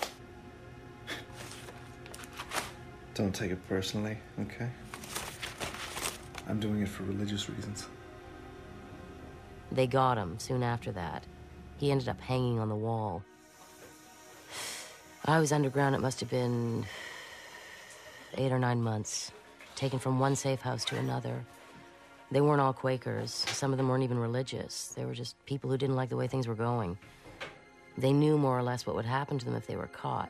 Don't take it personally, okay? I'm doing it for religious reasons. They got him soon after that. He ended up hanging on the wall. I was underground, it must have been eight or nine months, taken from one safe house to another. They weren't all Quakers. Some of them weren't even religious. They were just people who didn't like the way things were going. They knew more or less what would happen to them if they were caught.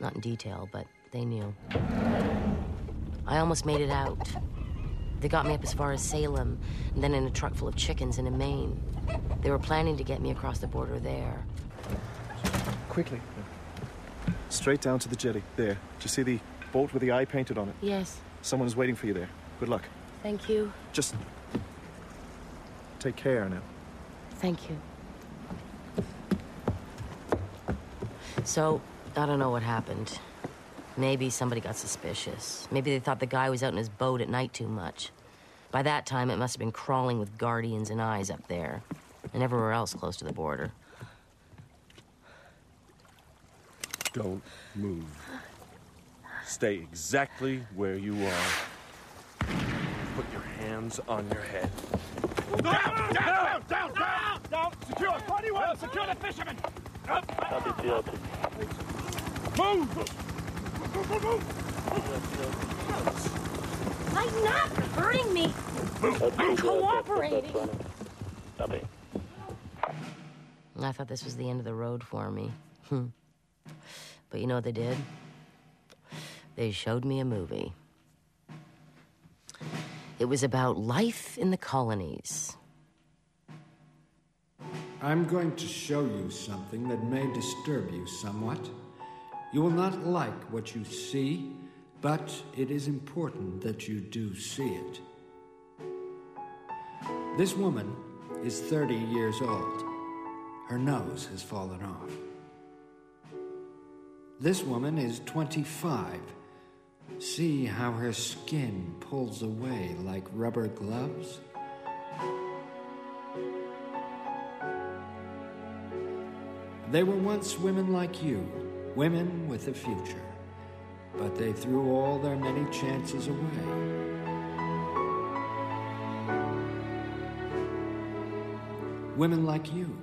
Not in detail, but they knew. I almost made it out. They got me up as far as Salem, and then in a truck full of chickens into Maine. They were planning to get me across the border there. Quickly. Straight down to the jetty. There. Do you see the boat with the eye painted on it? Yes, Someone is waiting for you there. Good luck. thank you. Just take care now. Thank you. So, I don't know what happened. Maybe somebody got suspicious. Maybe they thought the guy was out in his boat at night too much. By that time, it must have been crawling with guardians and eyes up there, and everywhere else close to the border. Don't move. Stay exactly where you are. Put your hands on your head. Down, down, down, down, down. Secure. Party well. Secure the fishermen. Up. Move. I'm not hurting me. I'm cooperating. I thought this was the end of the road for me. Hmm. but you know what they did? They showed me a movie. It was about life in the colonies. I'm going to show you something that may disturb you somewhat. You will not like what you see, but it is important that you do see it. This woman is 30 years old. Her nose has fallen off. This woman is 25. See how her skin pulls away like rubber gloves? They were once women like you, women with a future, but they threw all their many chances away. Women like you.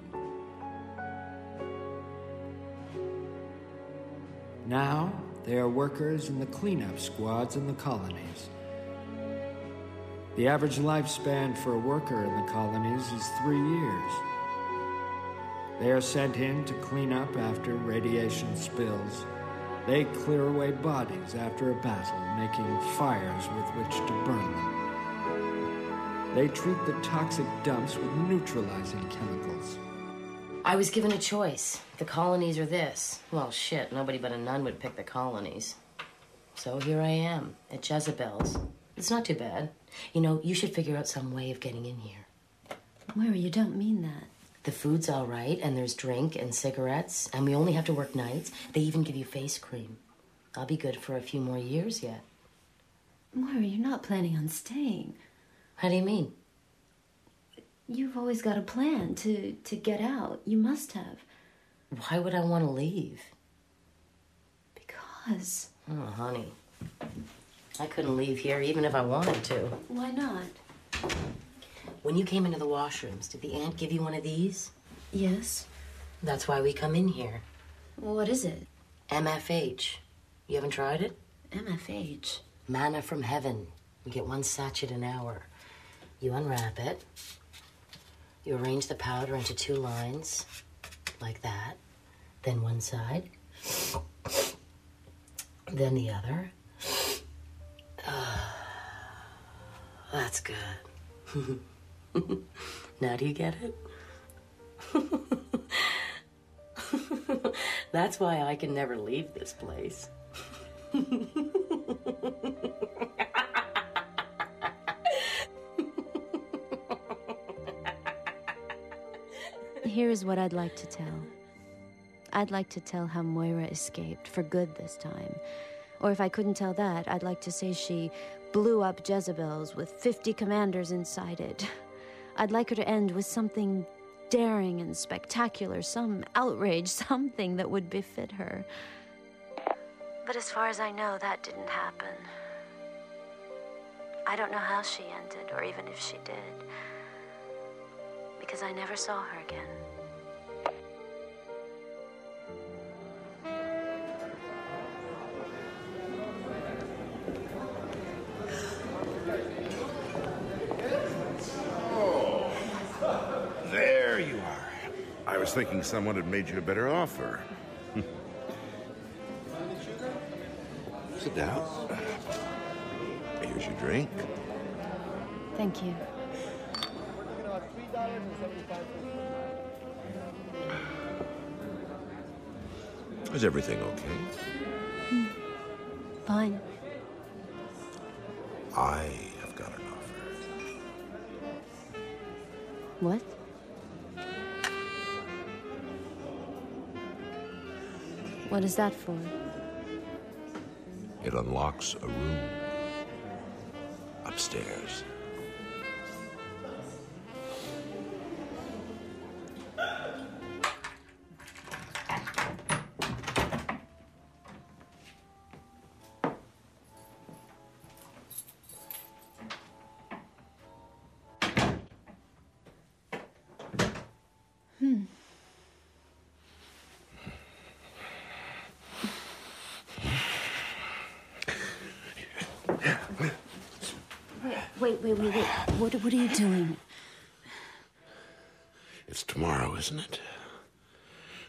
Now, they are workers in the cleanup squads in the colonies. The average lifespan for a worker in the colonies is three years. They are sent in to clean up after radiation spills. They clear away bodies after a battle, making fires with which to burn them. They treat the toxic dumps with neutralizing chemicals. I was given a choice. The colonies or this. Well, shit, nobody but a nun would pick the colonies. So here I am, at Jezebel's. It's not too bad. You know, you should figure out some way of getting in here. Moira, you don't mean that. The food's all right, and there's drink and cigarettes, and we only have to work nights. They even give you face cream. I'll be good for a few more years yet. Moira, you're not planning on staying. How do you mean? You've always got a plan to, to get out. You must have. Why would I want to leave? Because. Oh, honey. I couldn't leave here even if I wanted to. Why not? When you came into the washrooms, did the aunt give you one of these? Yes. That's why we come in here. What is it? MFH. You haven't tried it? MFH. Manna from heaven. You get one sachet an hour. You unwrap it. You arrange the powder into two lines, like that. Then one side. Then the other. Ah, that's good. now do you get it? That's why I can never leave this place. Here is what I'd like to tell. I'd like to tell how Moira escaped for good this time. Or if I couldn't tell that, I'd like to say she blew up Jezebel's with 50 commanders inside it. I'd like her to end with something daring and spectacular, some outrage, something that would befit her. But as far as I know, that didn't happen. I don't know how she ended, or even if she did, because I never saw her again. Was thinking someone had made you a better offer. Sit down. Here's your drink. Thank you. Is everything okay? Hmm. Fine. I have got an offer. What? What is that for? It unlocks a room Wait, wait, wait, wait. What, what are you doing? It's tomorrow, isn't it?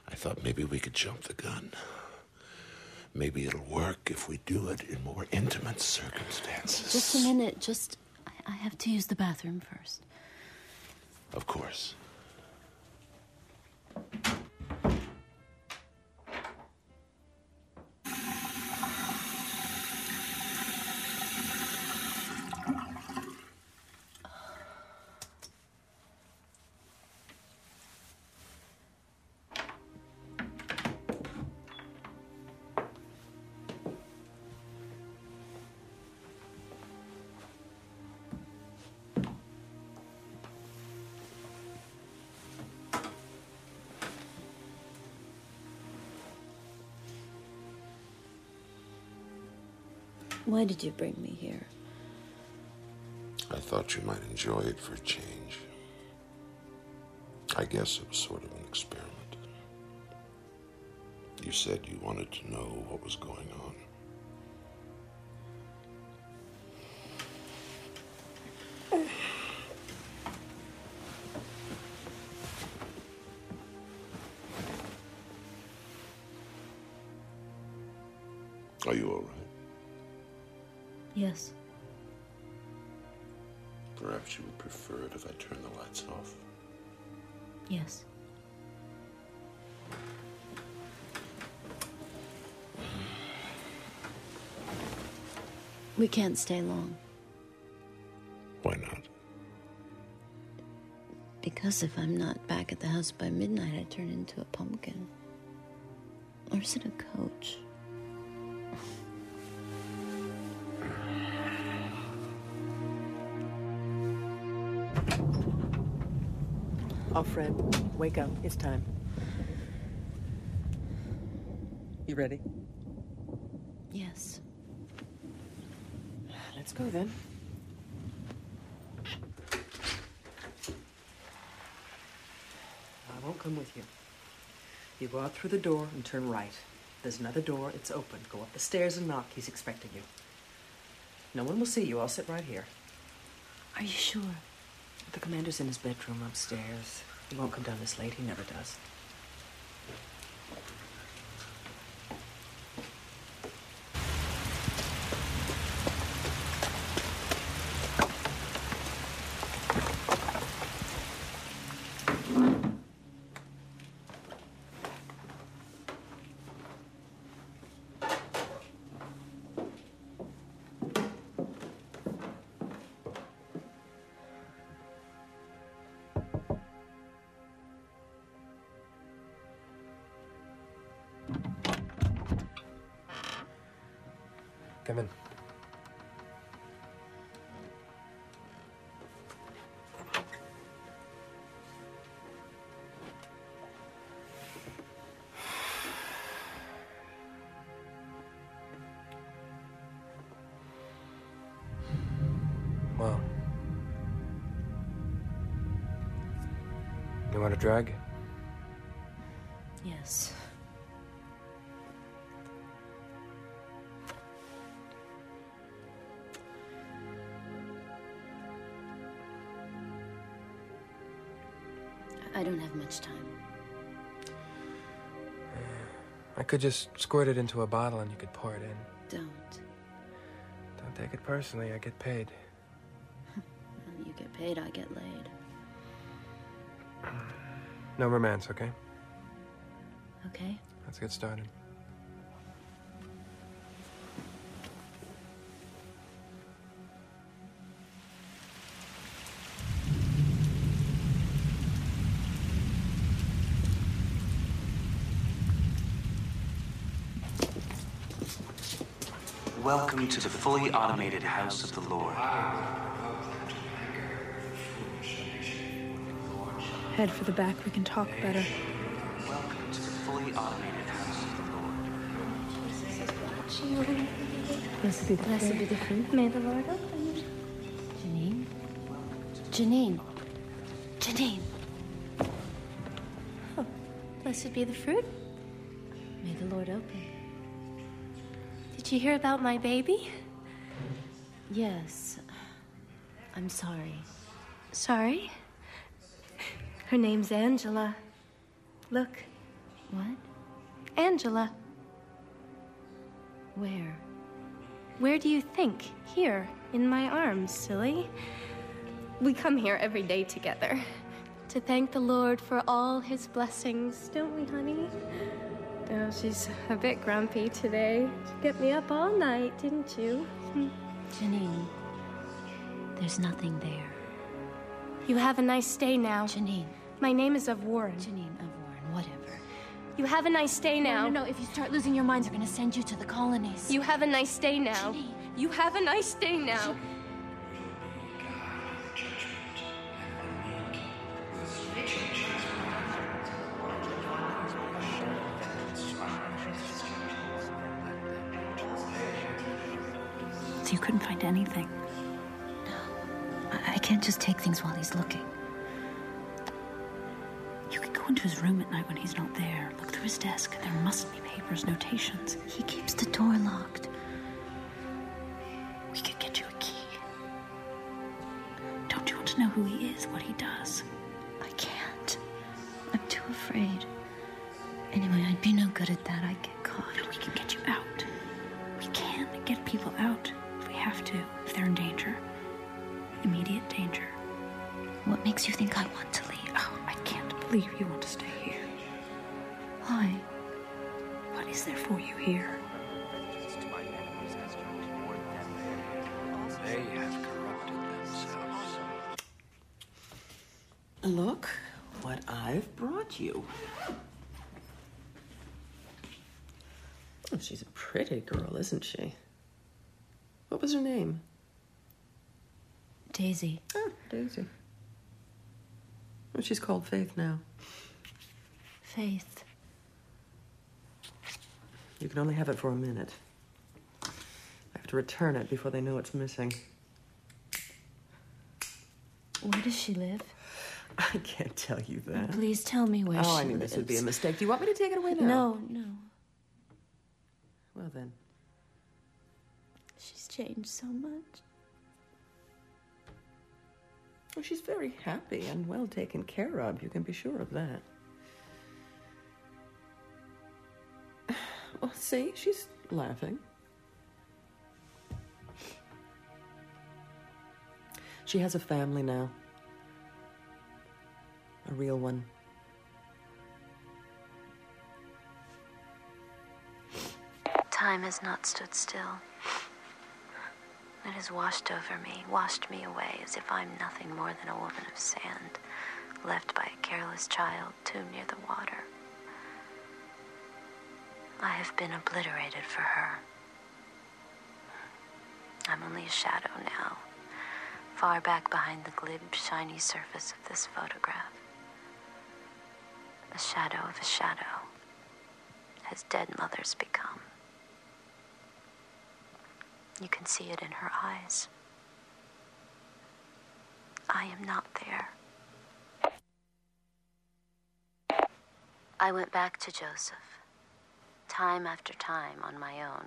I thought maybe we could jump the gun. Maybe it'll work if we do it in more intimate circumstances. Just a minute. Just, I- I have to use the bathroom first. Of course. Why did you bring me here? I thought you might enjoy it for a change. I guess it was sort of an experiment. You said you wanted to know what was going on. We can't stay long. Why not? Because if I'm not back at the house by midnight, I turn into a pumpkin. Or is it a coach? Oh, Fred, wake up. It's time. You ready? Yes. Let's go then. I won't come with you. You go out through the door and turn right. There's another door, it's open. Go up the stairs and knock. He's expecting you. No one will see you. I'll sit right here. Are you sure? The commander's in his bedroom upstairs. He won't come down this late. He never does. Want a drag? Yes. I don't have much time. I could just squirt it into a bottle and you could pour it in. Don't. Don't take it personally. I get paid. You get paid, I get laid. No romance, okay? Okay? Let's get started. Welcome to the fully automated house of the Lord. Head for the back, we can talk better. Welcome to the fully automated house of the Lord. Blessed be the Blessed be the fruit. May the Lord open it. Janine? Janine. Janine. Oh, blessed be the fruit. May the Lord open. Did you hear about my baby? Yes. I'm sorry. Sorry? Her name's Angela. Look. What? Angela. Where? Where do you think? Here, in my arms, silly. We come here every day together to thank the Lord for all his blessings, don't we, honey? Oh, she's a bit grumpy today. She kept me up all night, didn't you? Hmm. Janine, there's nothing there. You have a nice day now. Janine. My name is Ofwarren. Janine of Warren, whatever. You have a nice day now. No, no, no. If you start losing your minds, they're gonna send you to the colonies. You have a nice day now. You have a nice day now. So girl, isn't she? What was her name? Daisy. Oh, Daisy. Well, she's called Faith now. Faith. You can only have it for a minute. I have to return it before they know it's missing. Where does she live? I can't tell you that. Please tell me where oh, she I knew this would be a mistake. Do you want me to take it away now? No, no. Well then. She's changed so much. Well, she's very happy and well taken care of. You can be sure of that. Well, see, she's laughing. She has a family now. A real one. Time has not stood still. It has washed over me, washed me away as if I'm nothing more than a woman of sand, left by a careless child too near the water. I have been obliterated for her. I'm only a shadow now, far back behind the glib, shiny surface of this photograph. A shadow of a shadow, as dead mothers become. You can see it in her eyes. I am not there. I went back to Joseph, time after time on my own,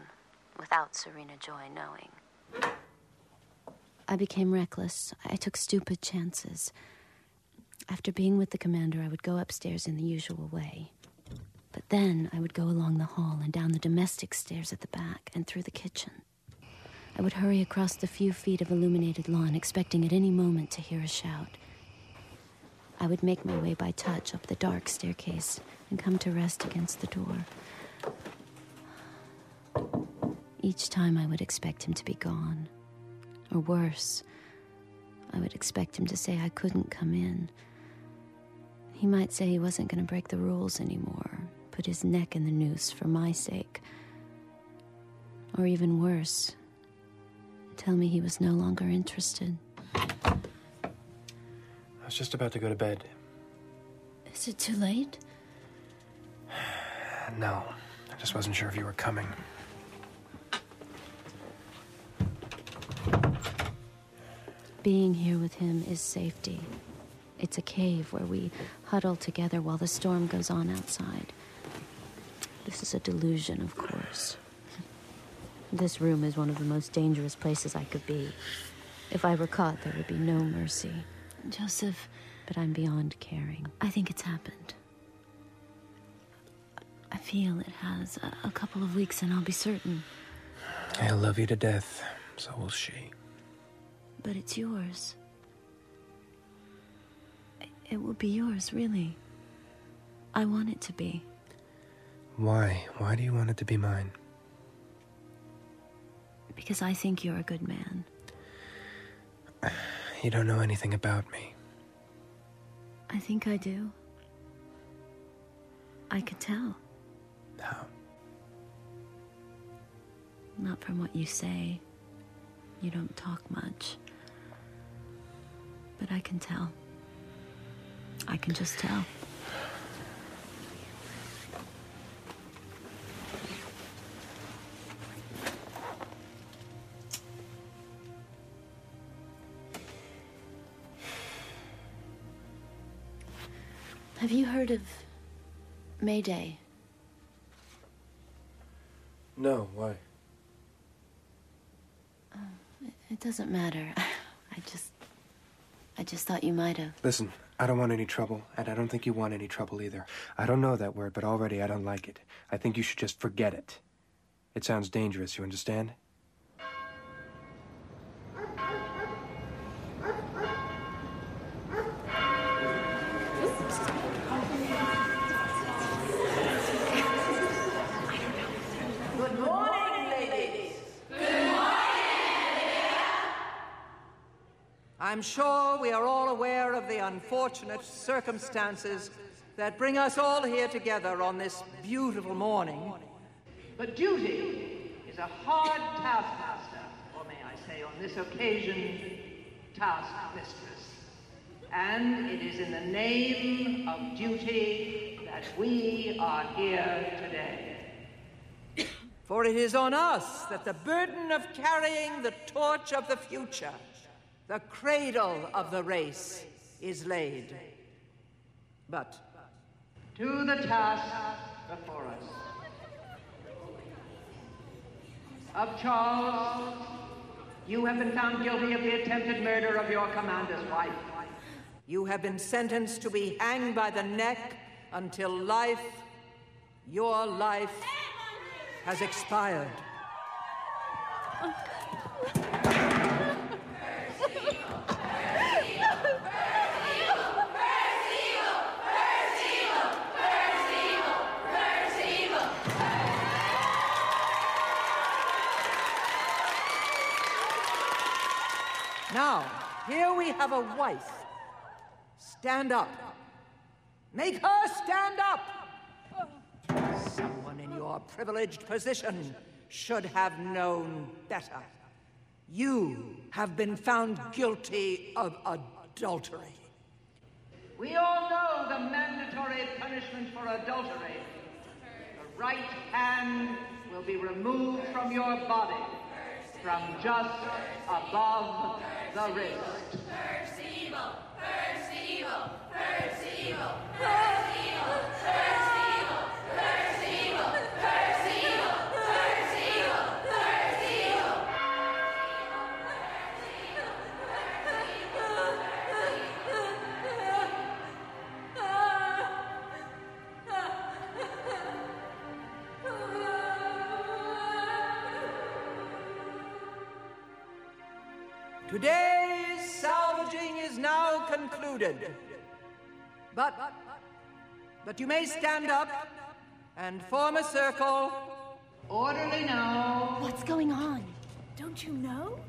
without Serena Joy knowing. I became reckless. I took stupid chances. After being with the commander, I would go upstairs in the usual way. But then I would go along the hall and down the domestic stairs at the back and through the kitchen. I would hurry across the few feet of illuminated lawn, expecting at any moment to hear a shout. I would make my way by touch up the dark staircase and come to rest against the door. Each time I would expect him to be gone. Or worse, I would expect him to say I couldn't come in. He might say he wasn't going to break the rules anymore, put his neck in the noose for my sake. Or even worse, tell me he was no longer interested. I was just about to go to bed. Is it too late? No, I just wasn't sure if you were coming. Being here with him is safety. It's a cave where we huddle together while the storm goes on outside. This is a delusion, of course. This room is one of the most dangerous places I could be. If I were caught, there would be no mercy. Joseph. But I'm beyond caring. I think it's happened. I feel it has a, a couple of weeks and I'll be certain. I love you to death. So will she. But it's yours. I- It will be yours, really. I want it to be. Why? Why do you want it to be mine? Because I think you're a good man. You don't know anything about me. I think I do. I could tell. How? Not from what you say. You don't talk much. But I can tell. I can just tell. Have you heard of Mayday? No, why? Um, it doesn't matter. I just. I just thought you might have. Listen, I don't want any trouble, and I don't think you want any trouble either. I don't know that word, but already I don't like it. I think you should just forget it. It sounds dangerous, you understand? I'm sure we are all aware of the unfortunate circumstances that bring us all here together on this beautiful morning. But duty is a hard taskmaster, or may I say on this occasion, taskmistress. And it is in the name of duty that we are here today. For it is on us that the burden of carrying the torch of the future, the cradle of the race, is laid. But to the task before us. Ofcharles, you have been found guilty of the attempted murder of your commander's wife. You have been sentenced to be hanged by the neck until life, your life, has expired. Have a wife. Stand up. Make her stand up. Someone in your privileged position should have known better. You have been found guilty of adultery. We all know the mandatory punishment for adultery. The right hand will be removed from your body, from just above the wrist. Today's concluded. But, but you may stand up and form a circle. Orderly now. What's going on? Don't you know?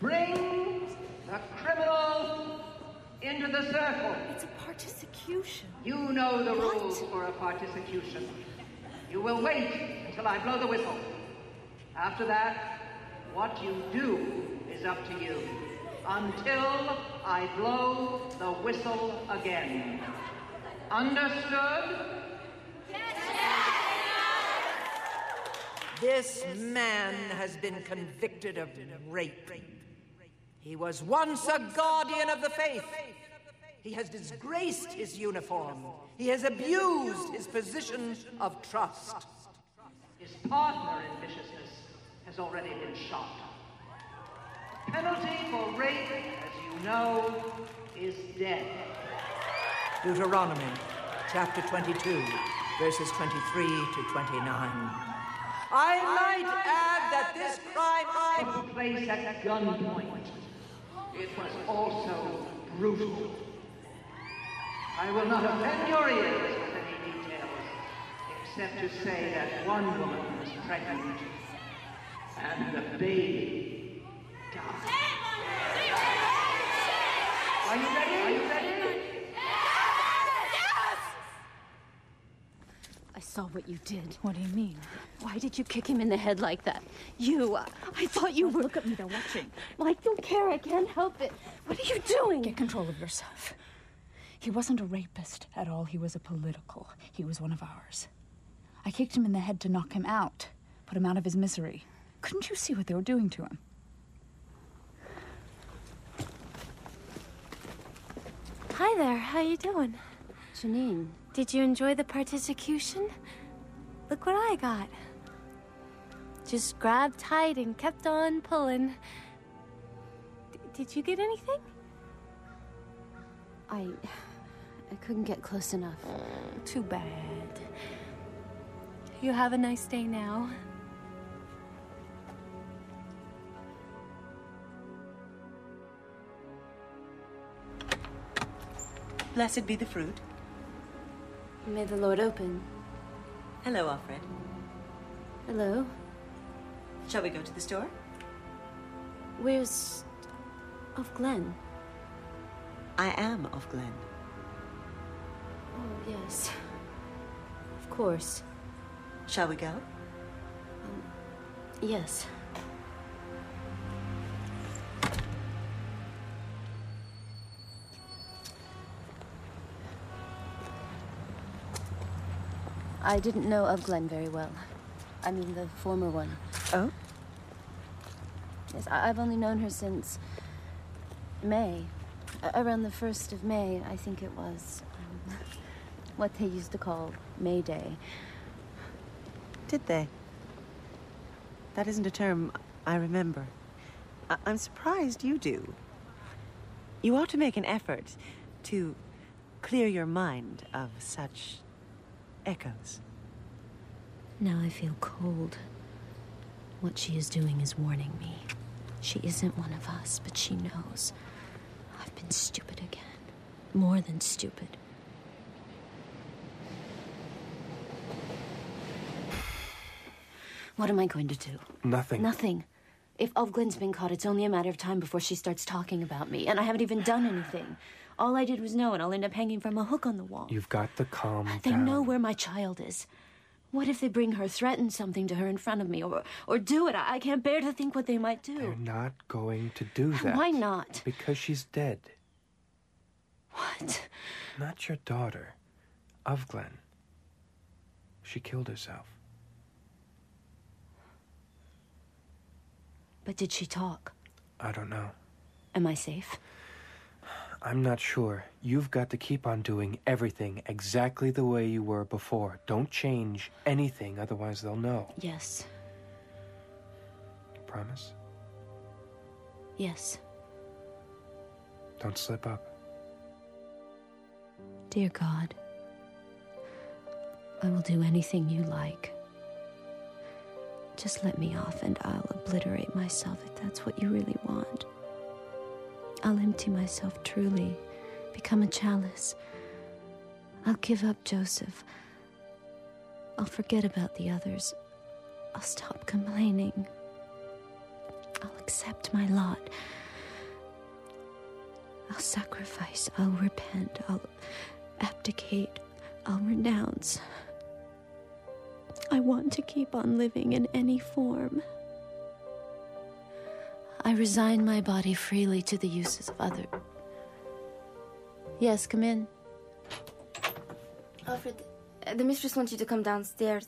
Bring the criminal into the circle. It's a participation. You know the rules for a participation. You will wait until I blow the whistle. After that, what you do is up to you. Until I blow the whistle again. Understood? Yes, yes. This man has been convicted of rape. He was once a guardian of the faith. He has disgraced his uniform. He has abused his position of trust. His partner in viciousness has already been shot. Penalty for rape, as you know, is death. Deuteronomy chapter 22, verses 23 to 29. I might add that this crime I took place at gunpoint. It was also brutal. I will not offend your ears with any details, except to say that one woman was pregnant, and the baby. Are you ready? Are you ready? I saw what you did. What do you mean? Why did you kick him in the head like that? You, uh, I thought you were. Look at me, they're watching. Well, I don't care. I can't help it. What are you doing? Get control of yourself. He wasn't a rapist at all. He was a political. He was one of ours. I kicked him in the head to knock him out, put him out of his misery. Couldn't you see what they were doing to him? Hi there. How you doing? Janine. Did you enjoy the participation? Look what I got. Just grabbed tight and kept on pulling. D- did you get anything? I. I couldn't get close enough. Too bad. You have a nice day now. Blessed be the fruit. May the Lord open. Hello, Offred. Hello. Shall we go to the store? Where's. Ofglen? I am Ofglen. Oh, yes. Of course. Shall we go? Um, yes. I didn't know Ofglen very well. I mean, the former one. Oh? Yes, I- I've only known her since May. A- around the 1st of May, I think it was. Um, what they used to call May Day. Did they? That isn't a term I remember. I- I'm surprised you do. You ought to make an effort to clear your mind of such echoes. Now I feel cold. What she is doing is warning me. She isn't one of us, but she knows. I've been stupid again. More than stupid. What am I going to do? Nothing. Nothing. If Ofglen's been caught, it's only a matter of time before she starts talking about me, and I haven't even done anything. All I did was know, and I'll end up hanging from a hook on the wall. You've got to calm They down. know where my child is. What if they bring her, threaten something to her in front of me, or or do it? I, I can't bear to think what they might do. They're not going to do that. Why not? Because she's dead. What? Not your daughter. Ofglen. She killed herself. But did she talk? I don't know. Am I safe? I'm not sure. You've got to keep on doing everything exactly the way you were before. Don't change anything, otherwise they'll know. Yes. You Promise? Yes. Don't slip up. Dear God, I will do anything you like. Just let me off and I'll obliterate myself if that's what you really want. I'll empty myself truly, become a chalice. I'll give up Joseph. I'll forget about the others. I'll stop complaining. I'll accept my lot. I'll sacrifice. I'll repent. I'll abdicate. I'll renounce. I want to keep on living in any form. I resign my body freely to the uses of others. Yes, come in. Offred, uh, the mistress wants you to come downstairs.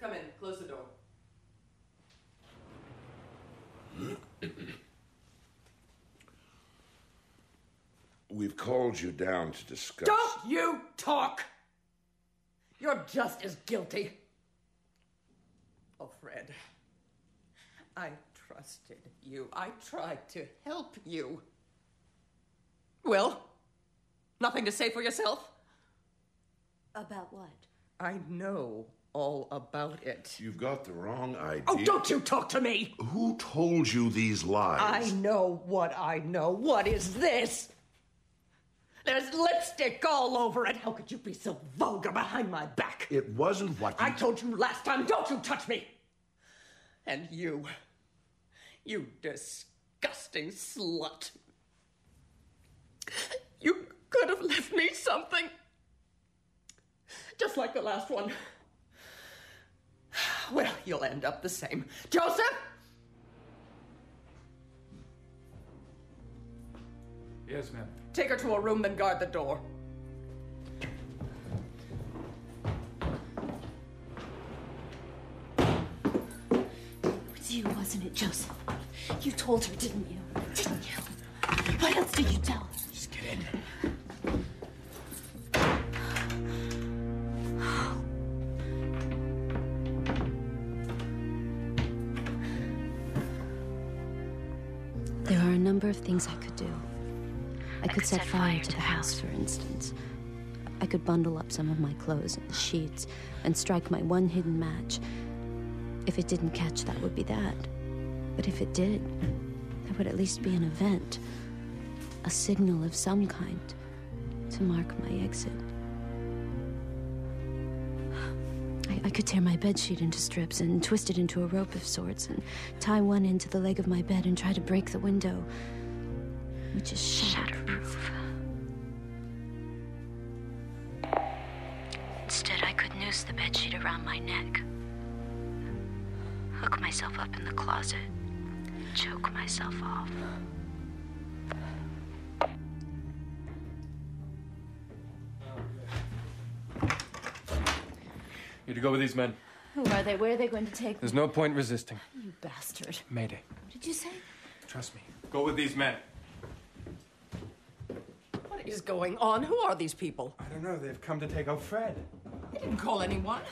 Come in, close the door. We've called you down to discuss. Don't you talk! You're just as guilty. Oh, Fred. I trusted you. I tried to help you. Well, Nothing to say for yourself? About what? I know all about it. You've got the wrong oh, idea. Oh, don't you talk to me! Who told you these lies? I know what I know. What is this? There's lipstick all over it. How could you be so vulgar behind my back? It wasn't what you. I told you last time, don't you touch me! And you, you disgusting slut. You could have left me something. Just like the last one. Well, you'll end up the same. Joseph! Yes, ma'am. Take her to a room, then guard the door. It was you, wasn't it, Joseph? You told her, didn't you? Didn't you? What else did you tell her? Just get in. There are a number of things I could do. I could set fire to the house, for instance. I could bundle up some of my clothes and sheets and strike my one hidden match. If it didn't catch, that would be that. But if it did, there would at least be an event, a signal of some kind to mark my exit. I, I could tear my bedsheet into strips and twist it into a rope of sorts and tie one end to the leg of my bed and try to break the window, which is shatterproof. Instead, I could noose the bedsheet around my neck, hook myself up in the closet, choke myself off. You to go with these men. Who are they? Where are they going to take me? There's no point resisting. You bastard. Mayday. What did you say? Trust me. Go with these men. What is going on? Who are these people? I don't know. They've come to take out Fred. He didn't call anyone.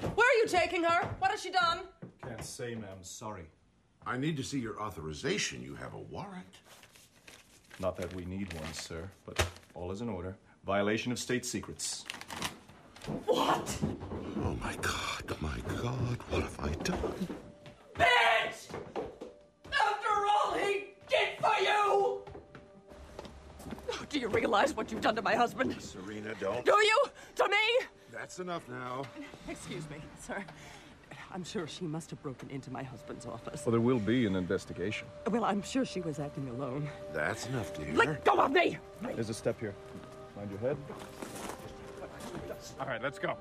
Where are you taking her? What has she done? Can't say, ma'am. Sorry. I need to see your authorization. You have a warrant. Not that we need one, sir, but all is in order. Violation of state secrets. What? Oh my God, my God, what have I done? Bitch! Do you realize what you've done to my husband? Serena, don't. Do you? To me? That's enough now. Excuse me, sir. I'm sure she must have broken into my husband's office. Well, there will be an investigation. Well, I'm sure she was acting alone. That's enough, dear. Let go of me! There's a step here. Mind your head. All right, let's go.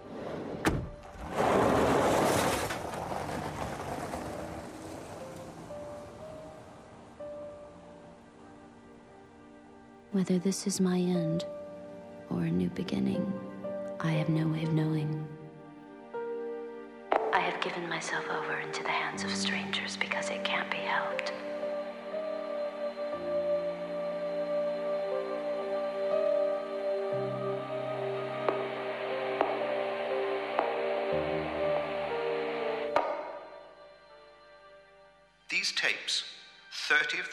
Whether this is my end or a new beginning, I have no way of knowing. I have given myself over into the hands of strangers because it can't be helped.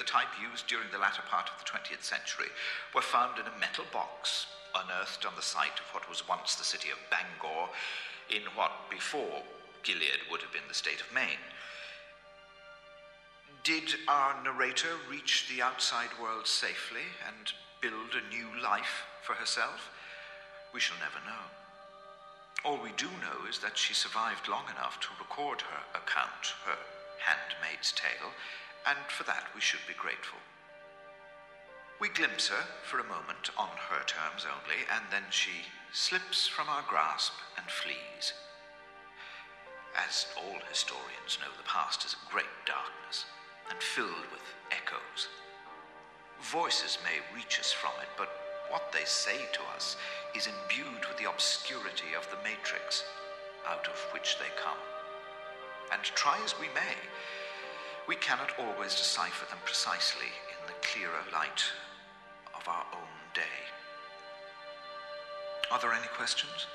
Type used during the latter part of the 20th century, were found in a metal box unearthed on the site of what was once the city of Bangor, in what before Gilead would have been the state of Maine. Did our narrator reach the outside world safely and build a new life for herself? We shall never know. All we do know is that she survived long enough to record her account, her handmaid's tale, and for that we should be grateful. We glimpse her for a moment on her terms only, and then she slips from our grasp and flees. As all historians know, the past is a great darkness and filled with echoes. Voices may reach us from it, but what they say to us is imbued with the obscurity of the matrix out of which they come. And try as we may, we cannot always decipher them precisely in the clearer light of our own day. Are there any questions?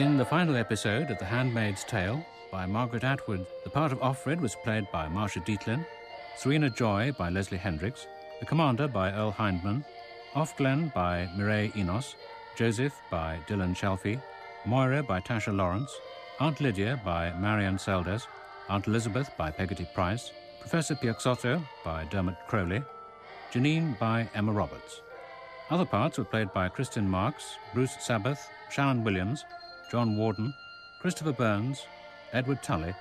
In the final episode of The Handmaid's Tale by Margaret Atwood, the part of Offred was played by Marsha Dietlein, Serena Joy by Leslie Hendrix, the Commander by Earl Hindman, Ofglen by Mireille Enos, Joseph by Dylan Chalfy, Moira by Tasha Lawrence, Aunt Lydia by Marian Seldes, Aunt Elizabeth by Peggity Price, Professor Pieixoto by Dermot Crowley, Janine by Emma Roberts. Other parts were played by Kristen Marks, Bruce Sabbath, Shannon Williams, John Warden, Christopher Burns, Edward Tully,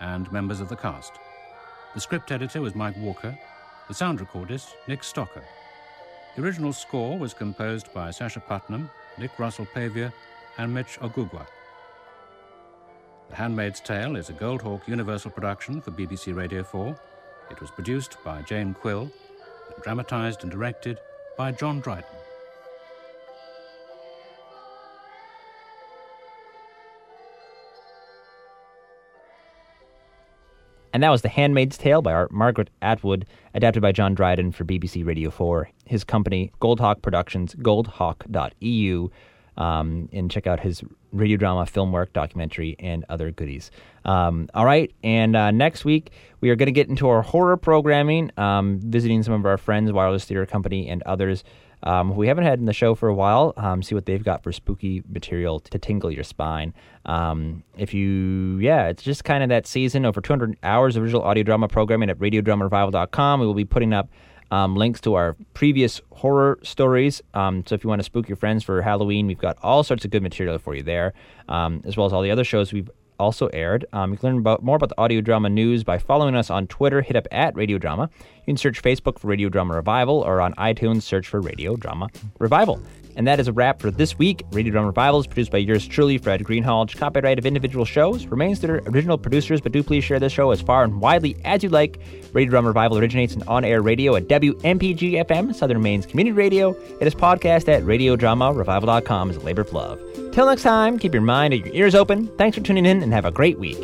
and members of the cast. The script editor was Mike Walker, the sound recordist, Nick Stocker. The original score was composed by Sasha Putnam, Nick Russell Pavier, and Mitch Ogugwa. The Handmaid's Tale is a Goldhawk Universal production for BBC Radio 4. It was produced by Jane Quill and dramatized and directed by John Dryden. And that was The Handmaid's Tale by Margaret Atwood, adapted by John Dryden for BBC Radio 4. His company, Goldhawk Productions, goldhawk.eu. Um, and check out his radio drama, film work, documentary, and other goodies. Um, all right, and uh, next week we are going to get into our horror programming, um, visiting some of our friends, Wireless Theater Company, and others um, we haven't had in the show for a while. Um, see what they've got for spooky material to tingle your spine. Um, if you, yeah, it's just kind of that season. Over 200 hours of original audio drama programming at radiodramarevival.com. We will be putting up um, links to our previous horror stories. Um, so if you want to spook your friends for Halloween, we've got all sorts of good material for you there, um, as well as all the other shows we've also aired. Um, you can learn about more about the audio drama news by following us on Twitter. Hit up at Radio Drama. You can search Facebook for Radio Drama Revival or on iTunes search for Radio Drama Revival. And that is a wrap for this week. Radio Drama Revival is produced by yours truly, Fred Greenhalgh. Copyright of individual shows remains their original producers, but do please share this show as far and widely as you like. Radio Drama Revival originates in on-air radio at WMPG FM, Southern Maine's community radio. It is podcast at radiodramarevival.com as a labor of love. Till next time, keep your mind and your ears open. Thanks for tuning in and have a great week.